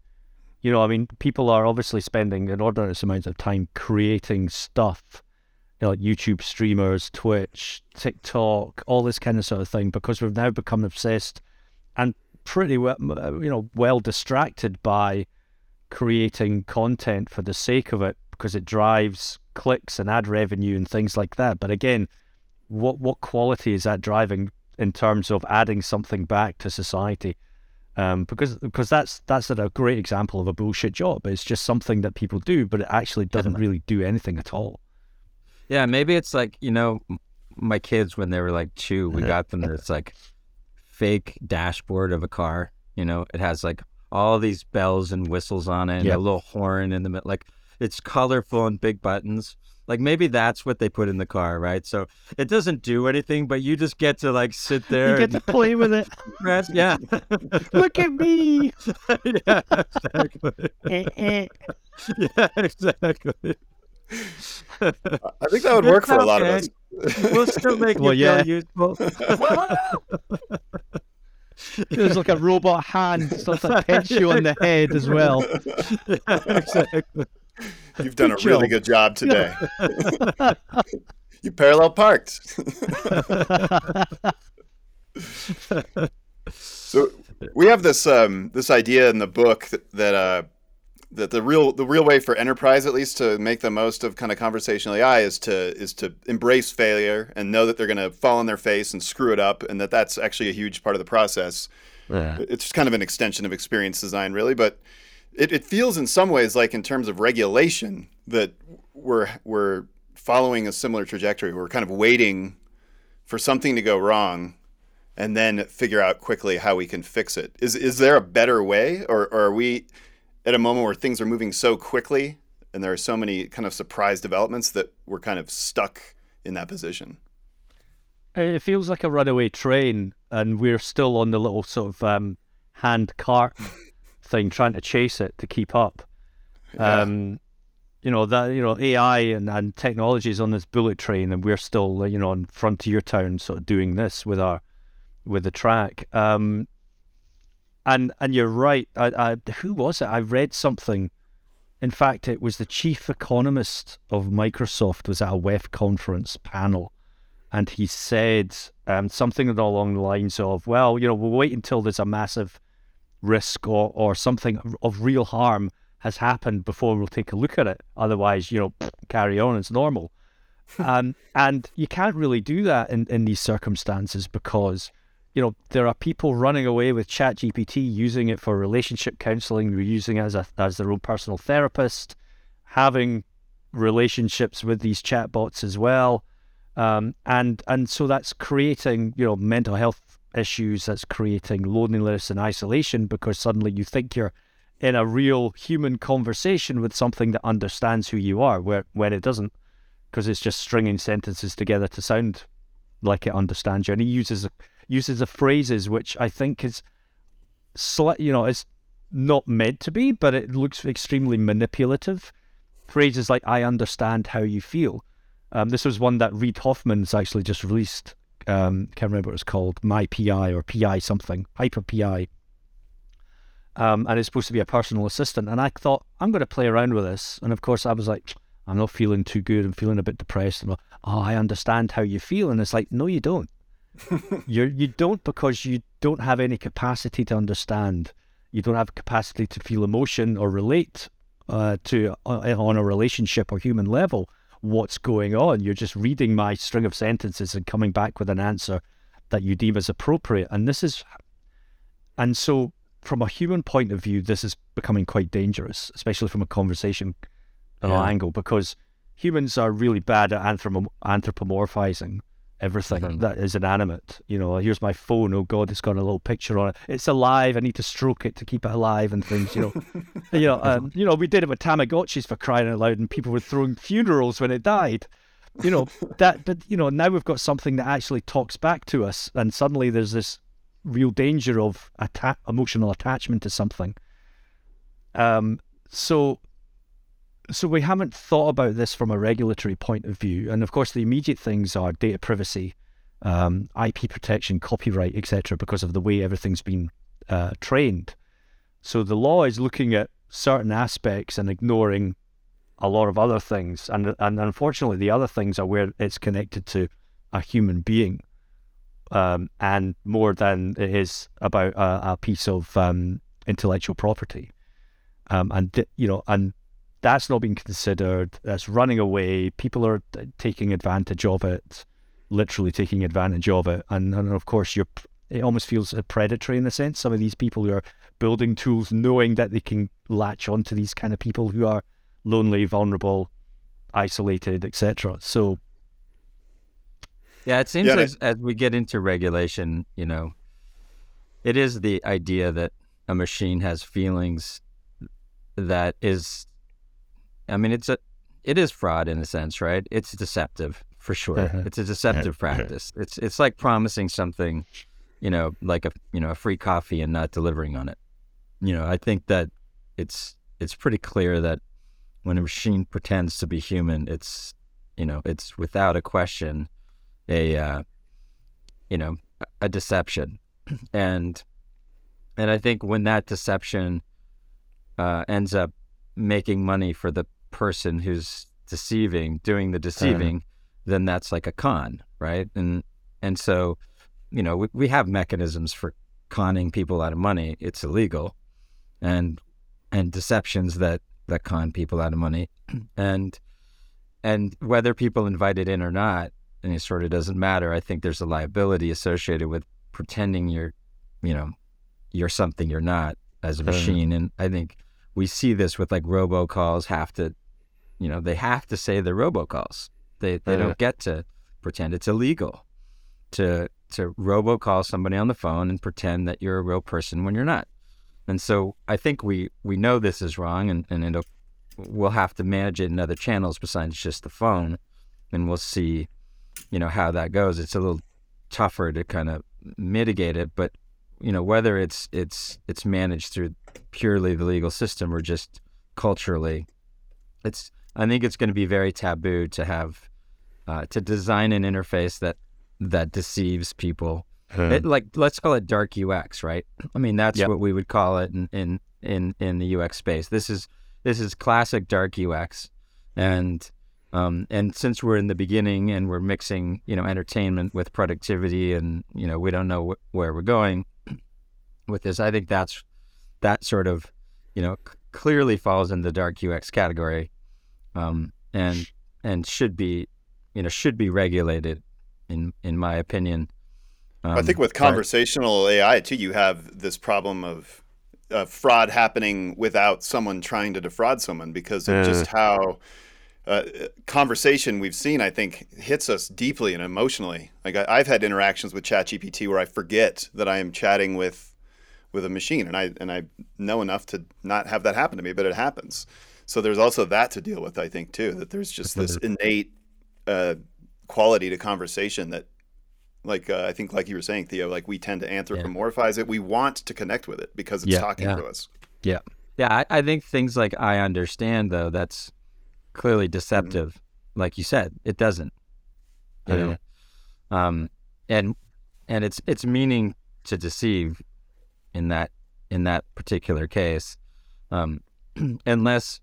You know, I mean, people are obviously spending inordinate amounts of time creating stuff, you know, like YouTube streamers, Twitch, TikTok, all this kind of sort of thing, because we've now become obsessed and pretty well, uh, you know, well distracted by creating content for the sake of it because it drives clicks and ad revenue and things like that. But again, what what quality is that driving in terms of adding something back to society? Um, because because that's that's a great example of a bullshit job. It's just something that people do, but it actually doesn't really do anything at all. Yeah, maybe it's like you know, my kids when they were like two, we got them this like fake dashboard of a car. You know, it has like all these bells and whistles on it, and yep. a little horn in the middle. Like it's colorful and big buttons. Like maybe that's what they put in the car, right? So it doesn't do anything, but you just get to like sit there. You get and to play with it. Rest, yeah. Look at me. yeah, exactly. Eh, eh. yeah, exactly. I think that would work for a lot of us. we'll still make well, it yeah. useful. There's like a robot hand, starts to pinch you on the head as well. Yeah, exactly. You've done a really good job today. you parallel parked. so we have this um, this idea in the book that, that uh, that the real the real way for enterprise at least to make the most of kind of conversational AI is to is to embrace failure and know that they're going to fall on their face and screw it up and that that's actually a huge part of the process. Yeah. It's kind of an extension of experience design really, but it, it feels in some ways like in terms of regulation that we're we're following a similar trajectory. We're kind of waiting for something to go wrong and then figure out quickly how we can fix it. Is is there a better way or, or are we at a moment where things are moving so quickly and there are so many kind of surprise developments that we're kind of stuck in that position? It feels like a runaway train, and we're still on the little sort of um, hand cart thing, trying to chase it to keep up. Yeah. Um, you know that you know AI and, and technology is on this bullet train, and we're still you know on frontier town, sort of doing this with our with the track. Um, and and you're right. I, I, who was it? I read something. In fact, it was the chief economist of Microsoft was at a WEF conference panel, and he said um, something along the lines of, "Well, you know, we'll wait until there's a massive risk or or something of real harm has happened before we'll take a look at it. Otherwise, you know, carry on, it's normal." um, and you can't really do that in, in these circumstances because you know, there are people running away with ChatGPT, using it for relationship counseling, using it as a, as their own personal therapist, having relationships with these chatbots as well, um, and and so that's creating you know mental health issues. That's creating loneliness and isolation because suddenly you think you're in a real human conversation with something that understands who you are, where when it doesn't, because it's just stringing sentences together to sound like it understands you. And he uses uses of phrases which I think is, sli- you know, it's not meant to be, but it looks extremely manipulative. Phrases like "I understand how you feel." Um, this was one that Reid Hoffman's actually just released. Um, can't remember what it's called, My PI or PI something, Hyper PI. Um, and it's supposed to be a personal assistant. And I thought I'm going to play around with this. And of course, I was like, I'm not feeling too good. I'm feeling a bit depressed. And oh, I understand how you feel. And it's like, no, you don't you you don't because you don't have any capacity to understand. You don't have capacity to feel emotion or relate uh, to uh, on a relationship or human level what's going on. You're just reading my string of sentences and coming back with an answer that you deem as appropriate. And this is, and so from a human point of view, this is becoming quite dangerous, especially from a conversation yeah. angle, because humans are really bad at anthropomorphizing everything mm-hmm. that is inanimate. You know, here's my phone. Oh God, it's got a little picture on it. It's alive. I need to stroke it to keep it alive and things. You know, you know, um, you know. We did it with Tamagotchis for crying out loud, and people were throwing funerals when it died. You know that, but you know now we've got something that actually talks back to us, and suddenly there's this real danger of atta- emotional attachment to something. Um, so so we haven't thought about this from a regulatory point of view, and of course the immediate things are data privacy, um, IP protection, copyright, etc., because of the way everything's been uh, trained. So the law is looking at certain aspects and ignoring a lot of other things, and and unfortunately the other things are where it's connected to a human being, um, and more than it is about a, a piece of um, intellectual property, um, and you know and that's not being considered. That's running away. People are taking advantage of it, literally taking advantage of it. And, and of course, you're, it almost feels predatory in a sense. Some of these people who are building tools knowing that they can latch onto these kind of people who are lonely, vulnerable, isolated, etc. So, yeah, it seems yeah, as, as we get into regulation, you know, it is the idea that a machine has feelings that is I mean, it's a, it is fraud in a sense, right? It's deceptive for sure. Uh-huh. It's a deceptive uh-huh. practice. It's it's like promising something, you know, like a you know a free coffee and not delivering on it. You know, I think that it's it's pretty clear that when a machine pretends to be human, it's you know it's without a question a uh, you know a deception, and and I think when that deception uh, ends up making money for the person who's deceiving, doing the uh-huh. deceiving, uh-huh. then that's like a con, right? And and so, you know, we, we have mechanisms for conning people out of money. It's illegal, and and deceptions that that con people out of money, and and whether people invite it in or not, and it sort of doesn't matter. I think there's a liability associated with pretending you're, you know, you're something you're not as a uh-huh. machine, and I think we see this with like robocalls have to you know, they have to say they're robocalls. They they don't get to pretend it's illegal to to robocall somebody on the phone and pretend that you're a real person when you're not. And so I think we we know this is wrong, and and it'll, we'll have to manage it in other channels besides just the phone, and we'll see, you know, how that goes. It's a little tougher to kind of mitigate it. But you know, whether it's it's it's managed through purely the legal system or just culturally, it's I think it's going to be very taboo to have uh, to design an interface that that deceives people. It, like let's call it dark UX, right? I mean that's yep. what we would call it in, in in in the UX space. This is this is classic dark UX, and um, and since we're in the beginning and we're mixing, you know, entertainment with productivity, and you know, we don't know wh- where we're going with this. I think that's that sort of, you know, c- clearly falls in the dark UX category, um, and and should be, you know, should be regulated, in in my opinion. Um, I think with conversational but, AI too, you have this problem of uh, fraud happening without someone trying to defraud someone because of uh, just how uh, conversation we've seen, I think, hits us deeply and emotionally. Like I, have had interactions with ChatGPT where I forget that I am chatting with with a machine, and I and I know enough to not have that happen to me, but it happens. So there's also that to deal with, I think, too. That there's just this innate uh, quality to conversation that, like uh, I think, like you were saying, Theo, like we tend to anthropomorphize yeah. it. We want to connect with it because it's yeah, talking yeah. to us. Yeah, yeah. I, I think things like I understand though. That's clearly deceptive. Mm-hmm. Like you said, it doesn't. You know, um, and and it's it's meaning to deceive in that in that particular case, um, unless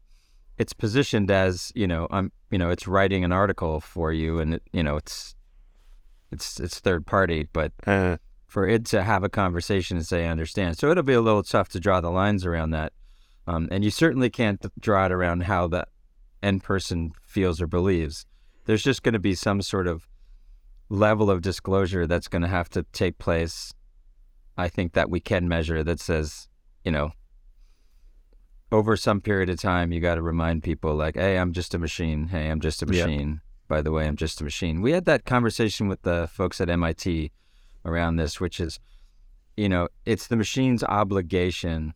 it's positioned as you know I'm you know it's writing an article for you and it, you know it's it's it's third party, but uh, for it to have a conversation and say I understand, so it'll be a little tough to draw the lines around that. Um, and you certainly can't draw it around how the end person feels or believes. There's just going to be some sort of level of disclosure that's going to have to take place. I think that we can measure that says, you know, over some period of time, you got to remind people like, hey, I'm just a machine. Hey, I'm just a machine. Yep. By the way, I'm just a machine. We had that conversation with the folks at MIT around this, which is, you know, it's the machine's obligation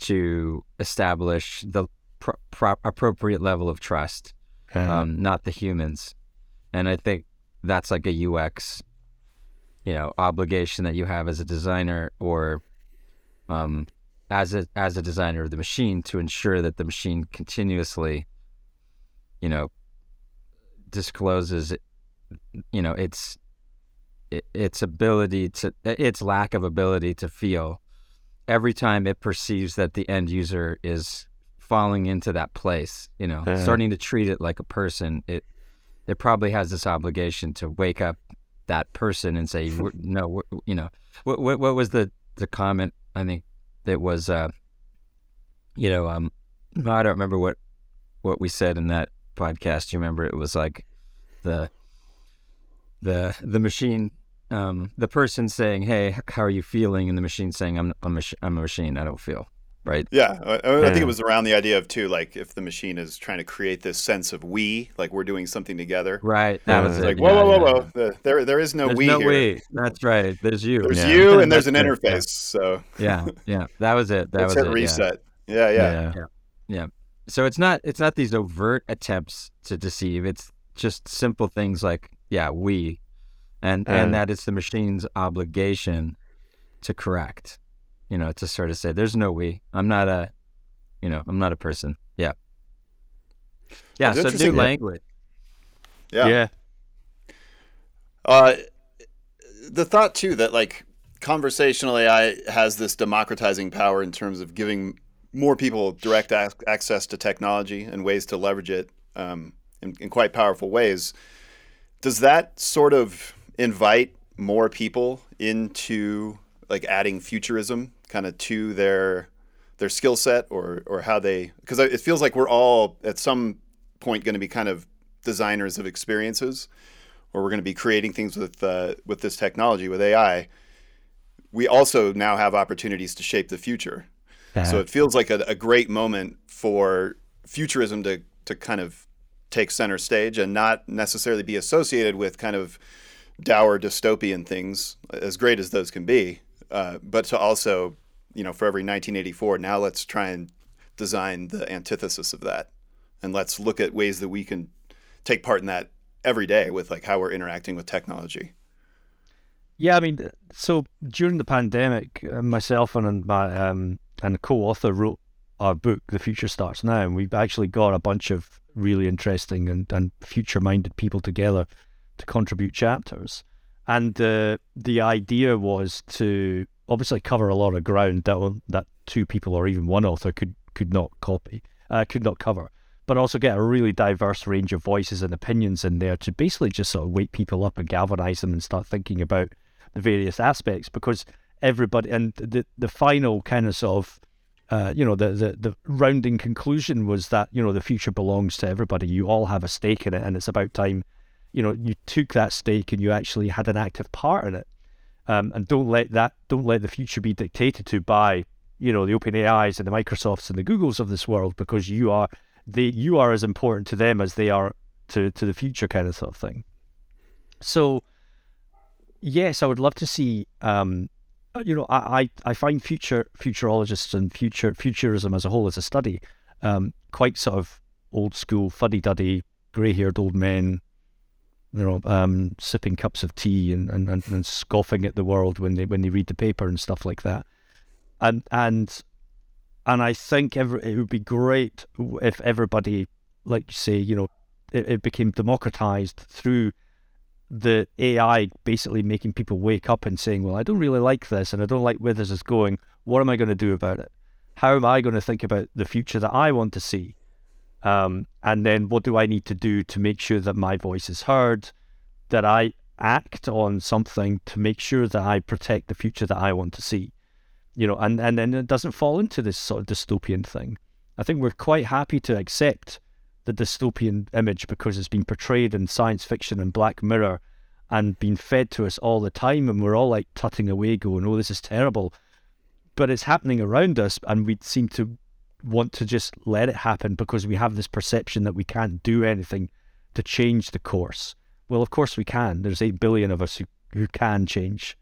to establish the pro- pro- appropriate level of trust, uh-huh. um, not the humans. And I think that's like a UX, you know, obligation that you have as a designer or um, as a as a designer of the machine to ensure that the machine continuously, you know, discloses, you know, its its ability to its lack of ability to feel every time it perceives that the end user is falling into that place, you know, uh-huh. starting to treat it like a person, it it probably has this obligation to wake up that person and say, no, you know, what, what, what was the, the comment? I think it was, uh, you know, um, I don't remember what, what we said in that podcast. You remember it was like the, the, the machine, um, the person saying, Hey, how are you feeling? And the machine saying, I'm, I'm a, I'm a machine. I don't feel right? Yeah, I, I think it was around the idea of too, like if the machine is trying to create this sense of we, like we're doing something together. Right. That was like, whoa, whoa, whoa, whoa! There, there is no there's we no here. we. That's right. There's you. There's yeah. you, and there's an interface. Yeah. So yeah, yeah, that was it. That was it. Reset. Yeah. Yeah, yeah, yeah, yeah. So it's not, it's not these overt attempts to deceive. It's just simple things like, yeah, we, and uh, and that it's the machine's obligation to correct you know, to sort of say, there's no we. I'm not a, you know, I'm not a person. Yeah. Yeah. That's so new language. Yeah. Yeah. Uh, the thought too that like conversational AI has this democratizing power in terms of giving more people direct ac- access to technology and ways to leverage it um, in, in quite powerful ways. Does that sort of invite more people into like adding futurism kind of to their their skill set or or how they because it feels like we're all at some point going to be kind of designers of experiences or we're going to be creating things with uh, with this technology with AI we also now have opportunities to shape the future. Uh-huh. so it feels like a, a great moment for futurism to to kind of take center stage and not necessarily be associated with kind of dour dystopian things as great as those can be uh, but to also you know, for every 1984, now let's try and design the antithesis of that. And let's look at ways that we can take part in that every day with like how we're interacting with technology. Yeah, I mean, so during the pandemic, uh, myself and my um, and a co-author wrote our book, The Future Starts Now, and we've actually got a bunch of really interesting and, and future-minded people together to contribute chapters. And uh, the idea was to obviously cover a lot of ground that that two people or even one author could could not copy, uh, could not cover, but also get a really diverse range of voices and opinions in there to basically just sort of wake people up and galvanize them and start thinking about the various aspects because everybody and the the final kind of sort of uh, you know the, the the rounding conclusion was that you know the future belongs to everybody. You all have a stake in it, and it's about time you know you took that stake and you actually had an active part in it. Um, and don't let that don't let the future be dictated to by you know the OpenAIs and the Microsofts and the Googles of this world because you are they you are as important to them as they are to to the future kind of sort of thing. So yes, I would love to see. Um, you know, I, I, I find future futurologists and future futurism as a whole as a study um, quite sort of old school, fuddy duddy, grey haired old men you know, um, sipping cups of tea and, and, and, and, scoffing at the world when they when they read the paper and stuff like that. And and and I think every, it would be great if everybody, like you say, you know, it, it became democratized through the AI basically making people wake up and saying, well, I don't really like this and I don't like where this is going. What am I going to do about it? How am I going to think about the future that I want to see? Um, and then what do I need to do to make sure that my voice is heard, that I act on something to make sure that I protect the future that I want to see? You know, and, and then it doesn't fall into this sort of dystopian thing. I think we're quite happy to accept the dystopian image because it's been portrayed in science fiction and Black Mirror and been fed to us all the time. And we're all like tutting away, going, oh, this is terrible. But it's happening around us, and we seem to want to just let it happen because we have this perception that we can't do anything to change the course. Well, of course we can. There's 8 billion of us who, who can change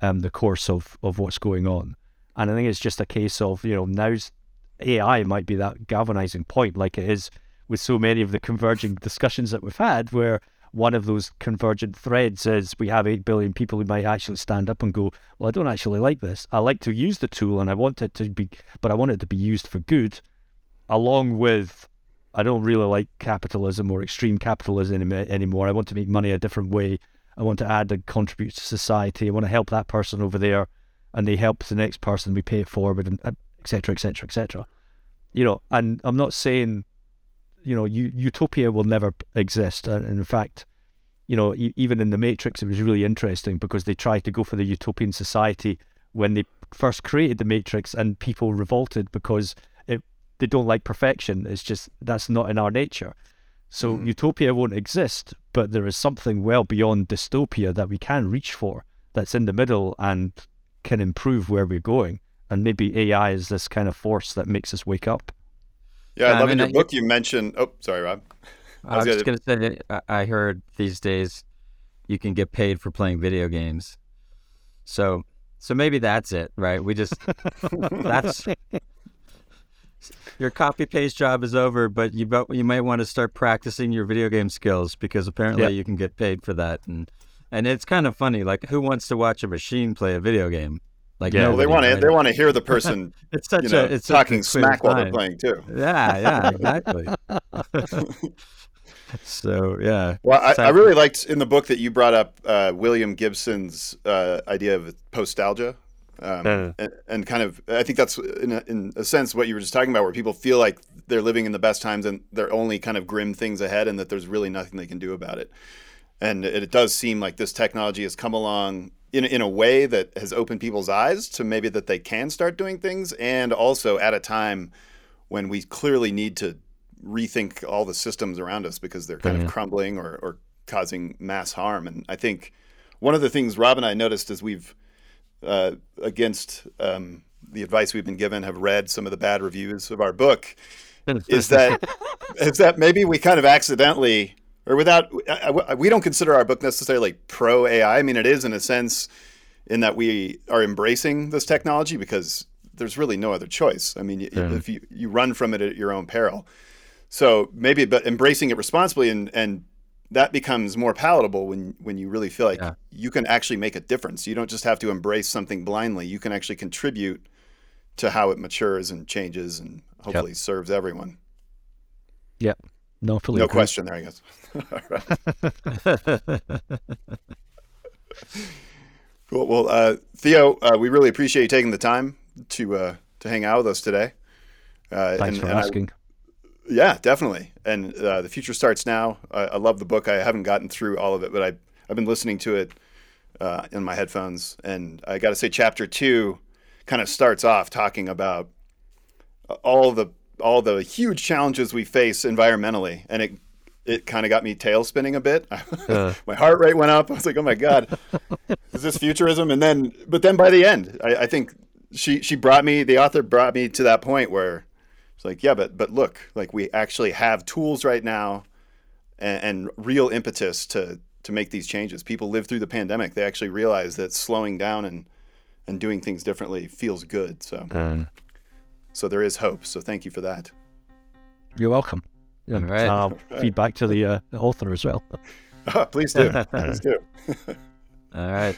um, the course of, of what's going on. And I think it's just a case of, you know, now's AI might be that galvanizing point, like it is with so many of the converging discussions that we've had, where one of those convergent threads is we have 8 billion people who might actually stand up and go, Well, I don't actually like this. I like to use the tool and I want it to be, but I want it to be used for good, along with I don't really like capitalism or extreme capitalism anymore. I want to make money a different way. I want to add and contribute to society. I want to help that person over there and they help the next person. We pay it forward and etc. etc. etc. You know, and I'm not saying you know, utopia will never exist. And in fact, you know, even in the Matrix, it was really interesting because they tried to go for the utopian society when they first created the Matrix, and people revolted because it, they don't like perfection. It's just that's not in our nature. So mm. utopia won't exist, but there is something well beyond dystopia that we can reach for that's in the middle and can improve where we're going. And maybe AI is this kind of force that makes us wake up. Yeah, I love I in your book you mentioned. Oh, sorry, Robb. I was, I was just gonna say I heard these days you can get paid for playing video games. So so maybe that's it, right? We just that's your copy paste job is over, but you you might want to start practicing your video game skills because apparently yeah. you can get paid for that and and it's kind of funny like who wants to watch a machine play a video game? Like yeah, well, they want to they want to hear the person it's such you know, a, it's talking smack while they're playing too. Yeah, yeah, exactly. so yeah. Well, I, I, really liked in the book that you brought up uh, William Gibson's uh, idea of postalgia. Um, uh. and, and, kind of, I think that's in a, in a sense what you were just talking about, where people feel like they're living in the best times and they're only kind of grim things ahead, and that there's really nothing they can do about it. And it, does seem like this technology has come along in in a way that has opened people's eyes to maybe that they can start doing things, and also at a time when we clearly need to rethink all the systems around us because they're kind of crumbling or, or causing mass harm. And I think one of the things Robb and I noticed as we've uh, against um, the advice we've been given, have read some of the bad reviews of our book, is that is that maybe we kind of accidentally or without we don't consider our book necessarily pro AI. I mean, it is in a sense in that we are embracing this technology because there's really no other choice. I mean, yeah. if you you run from it at your own peril. So maybe, but embracing it responsibly and and that becomes more palatable when when you really feel like yeah. you can actually make a difference. You don't just have to embrace something blindly. You can actually contribute to how it matures and changes and hopefully yep. serves everyone. Yeah. No, no question there, I guess. cool. Well, uh, Theo, uh, we really appreciate you taking the time to uh, to hang out with us today. Uh, Thanks and, for and asking. I, yeah, definitely. And uh, the future starts now. I, I, love the book. I haven't gotten through all of it, but I I've been listening to it uh, in my headphones, and I got to say, chapter two kind of starts off talking about all the all the huge challenges we face environmentally, and it it kind of got me tail spinning a bit. Uh. my heart rate went up. I was like, oh my god, is this futurism? And then, but then by the end, I, I think she she brought me the author brought me to that point where it's like, yeah, but but look, like we actually have tools right now and, and real impetus to to make these changes. People live through the pandemic. They actually realize that slowing down and and doing things differently feels good. So. So there is hope. So thank you for that. You're welcome. Yeah, right. Uh, feedback to the, uh, the author as well. oh, please do. please do. All right.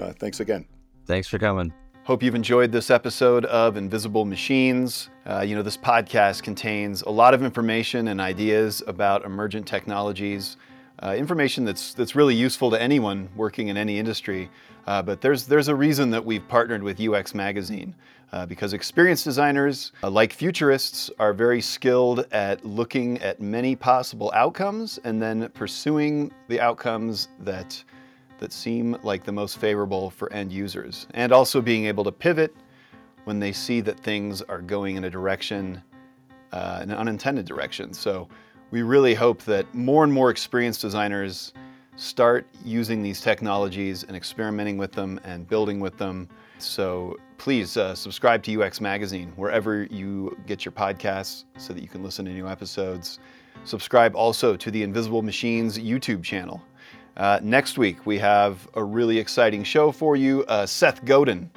Uh, thanks again. Thanks for coming. Hope you've enjoyed this episode of Invisible Machines. Uh, you know, this podcast contains a lot of information and ideas about emergent technologies, uh, information that's, that's really useful to anyone working in any industry. Uh, but there's, there's a reason that we've partnered with UX Magazine. Uh, because experienced designers, uh, like futurists, are very skilled at looking at many possible outcomes and then pursuing the outcomes that that seem like the most favorable for end users, and also being able to pivot when they see that things are going in a direction, uh, an unintended direction. So we really hope that more and more experienced designers start using these technologies and experimenting with them and building with them. So please uh, subscribe to UX Magazine wherever you get your podcasts so that you can listen to new episodes. Subscribe also to the Invisible Machines YouTube channel. Uh, next week, we have a really exciting show for you. Uh, Seth Godin.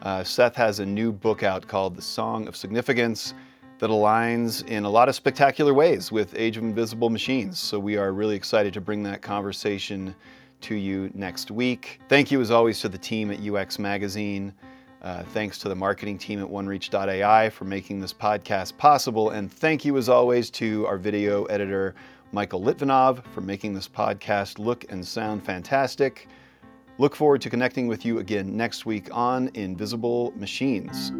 Uh, Seth has a new book out called The Song of Significance that aligns in a lot of spectacular ways with Age of Invisible Machines. So we are really excited to bring that conversation to you next week. Thank you, as always, to the team at UX Magazine. Uh, thanks to the marketing team at OneReach.ai for making this podcast possible. And thank you, as always, to our video editor, Michael Litvinov for making this podcast look and sound fantastic. Look forward to connecting with you again next week on Invisible Machines.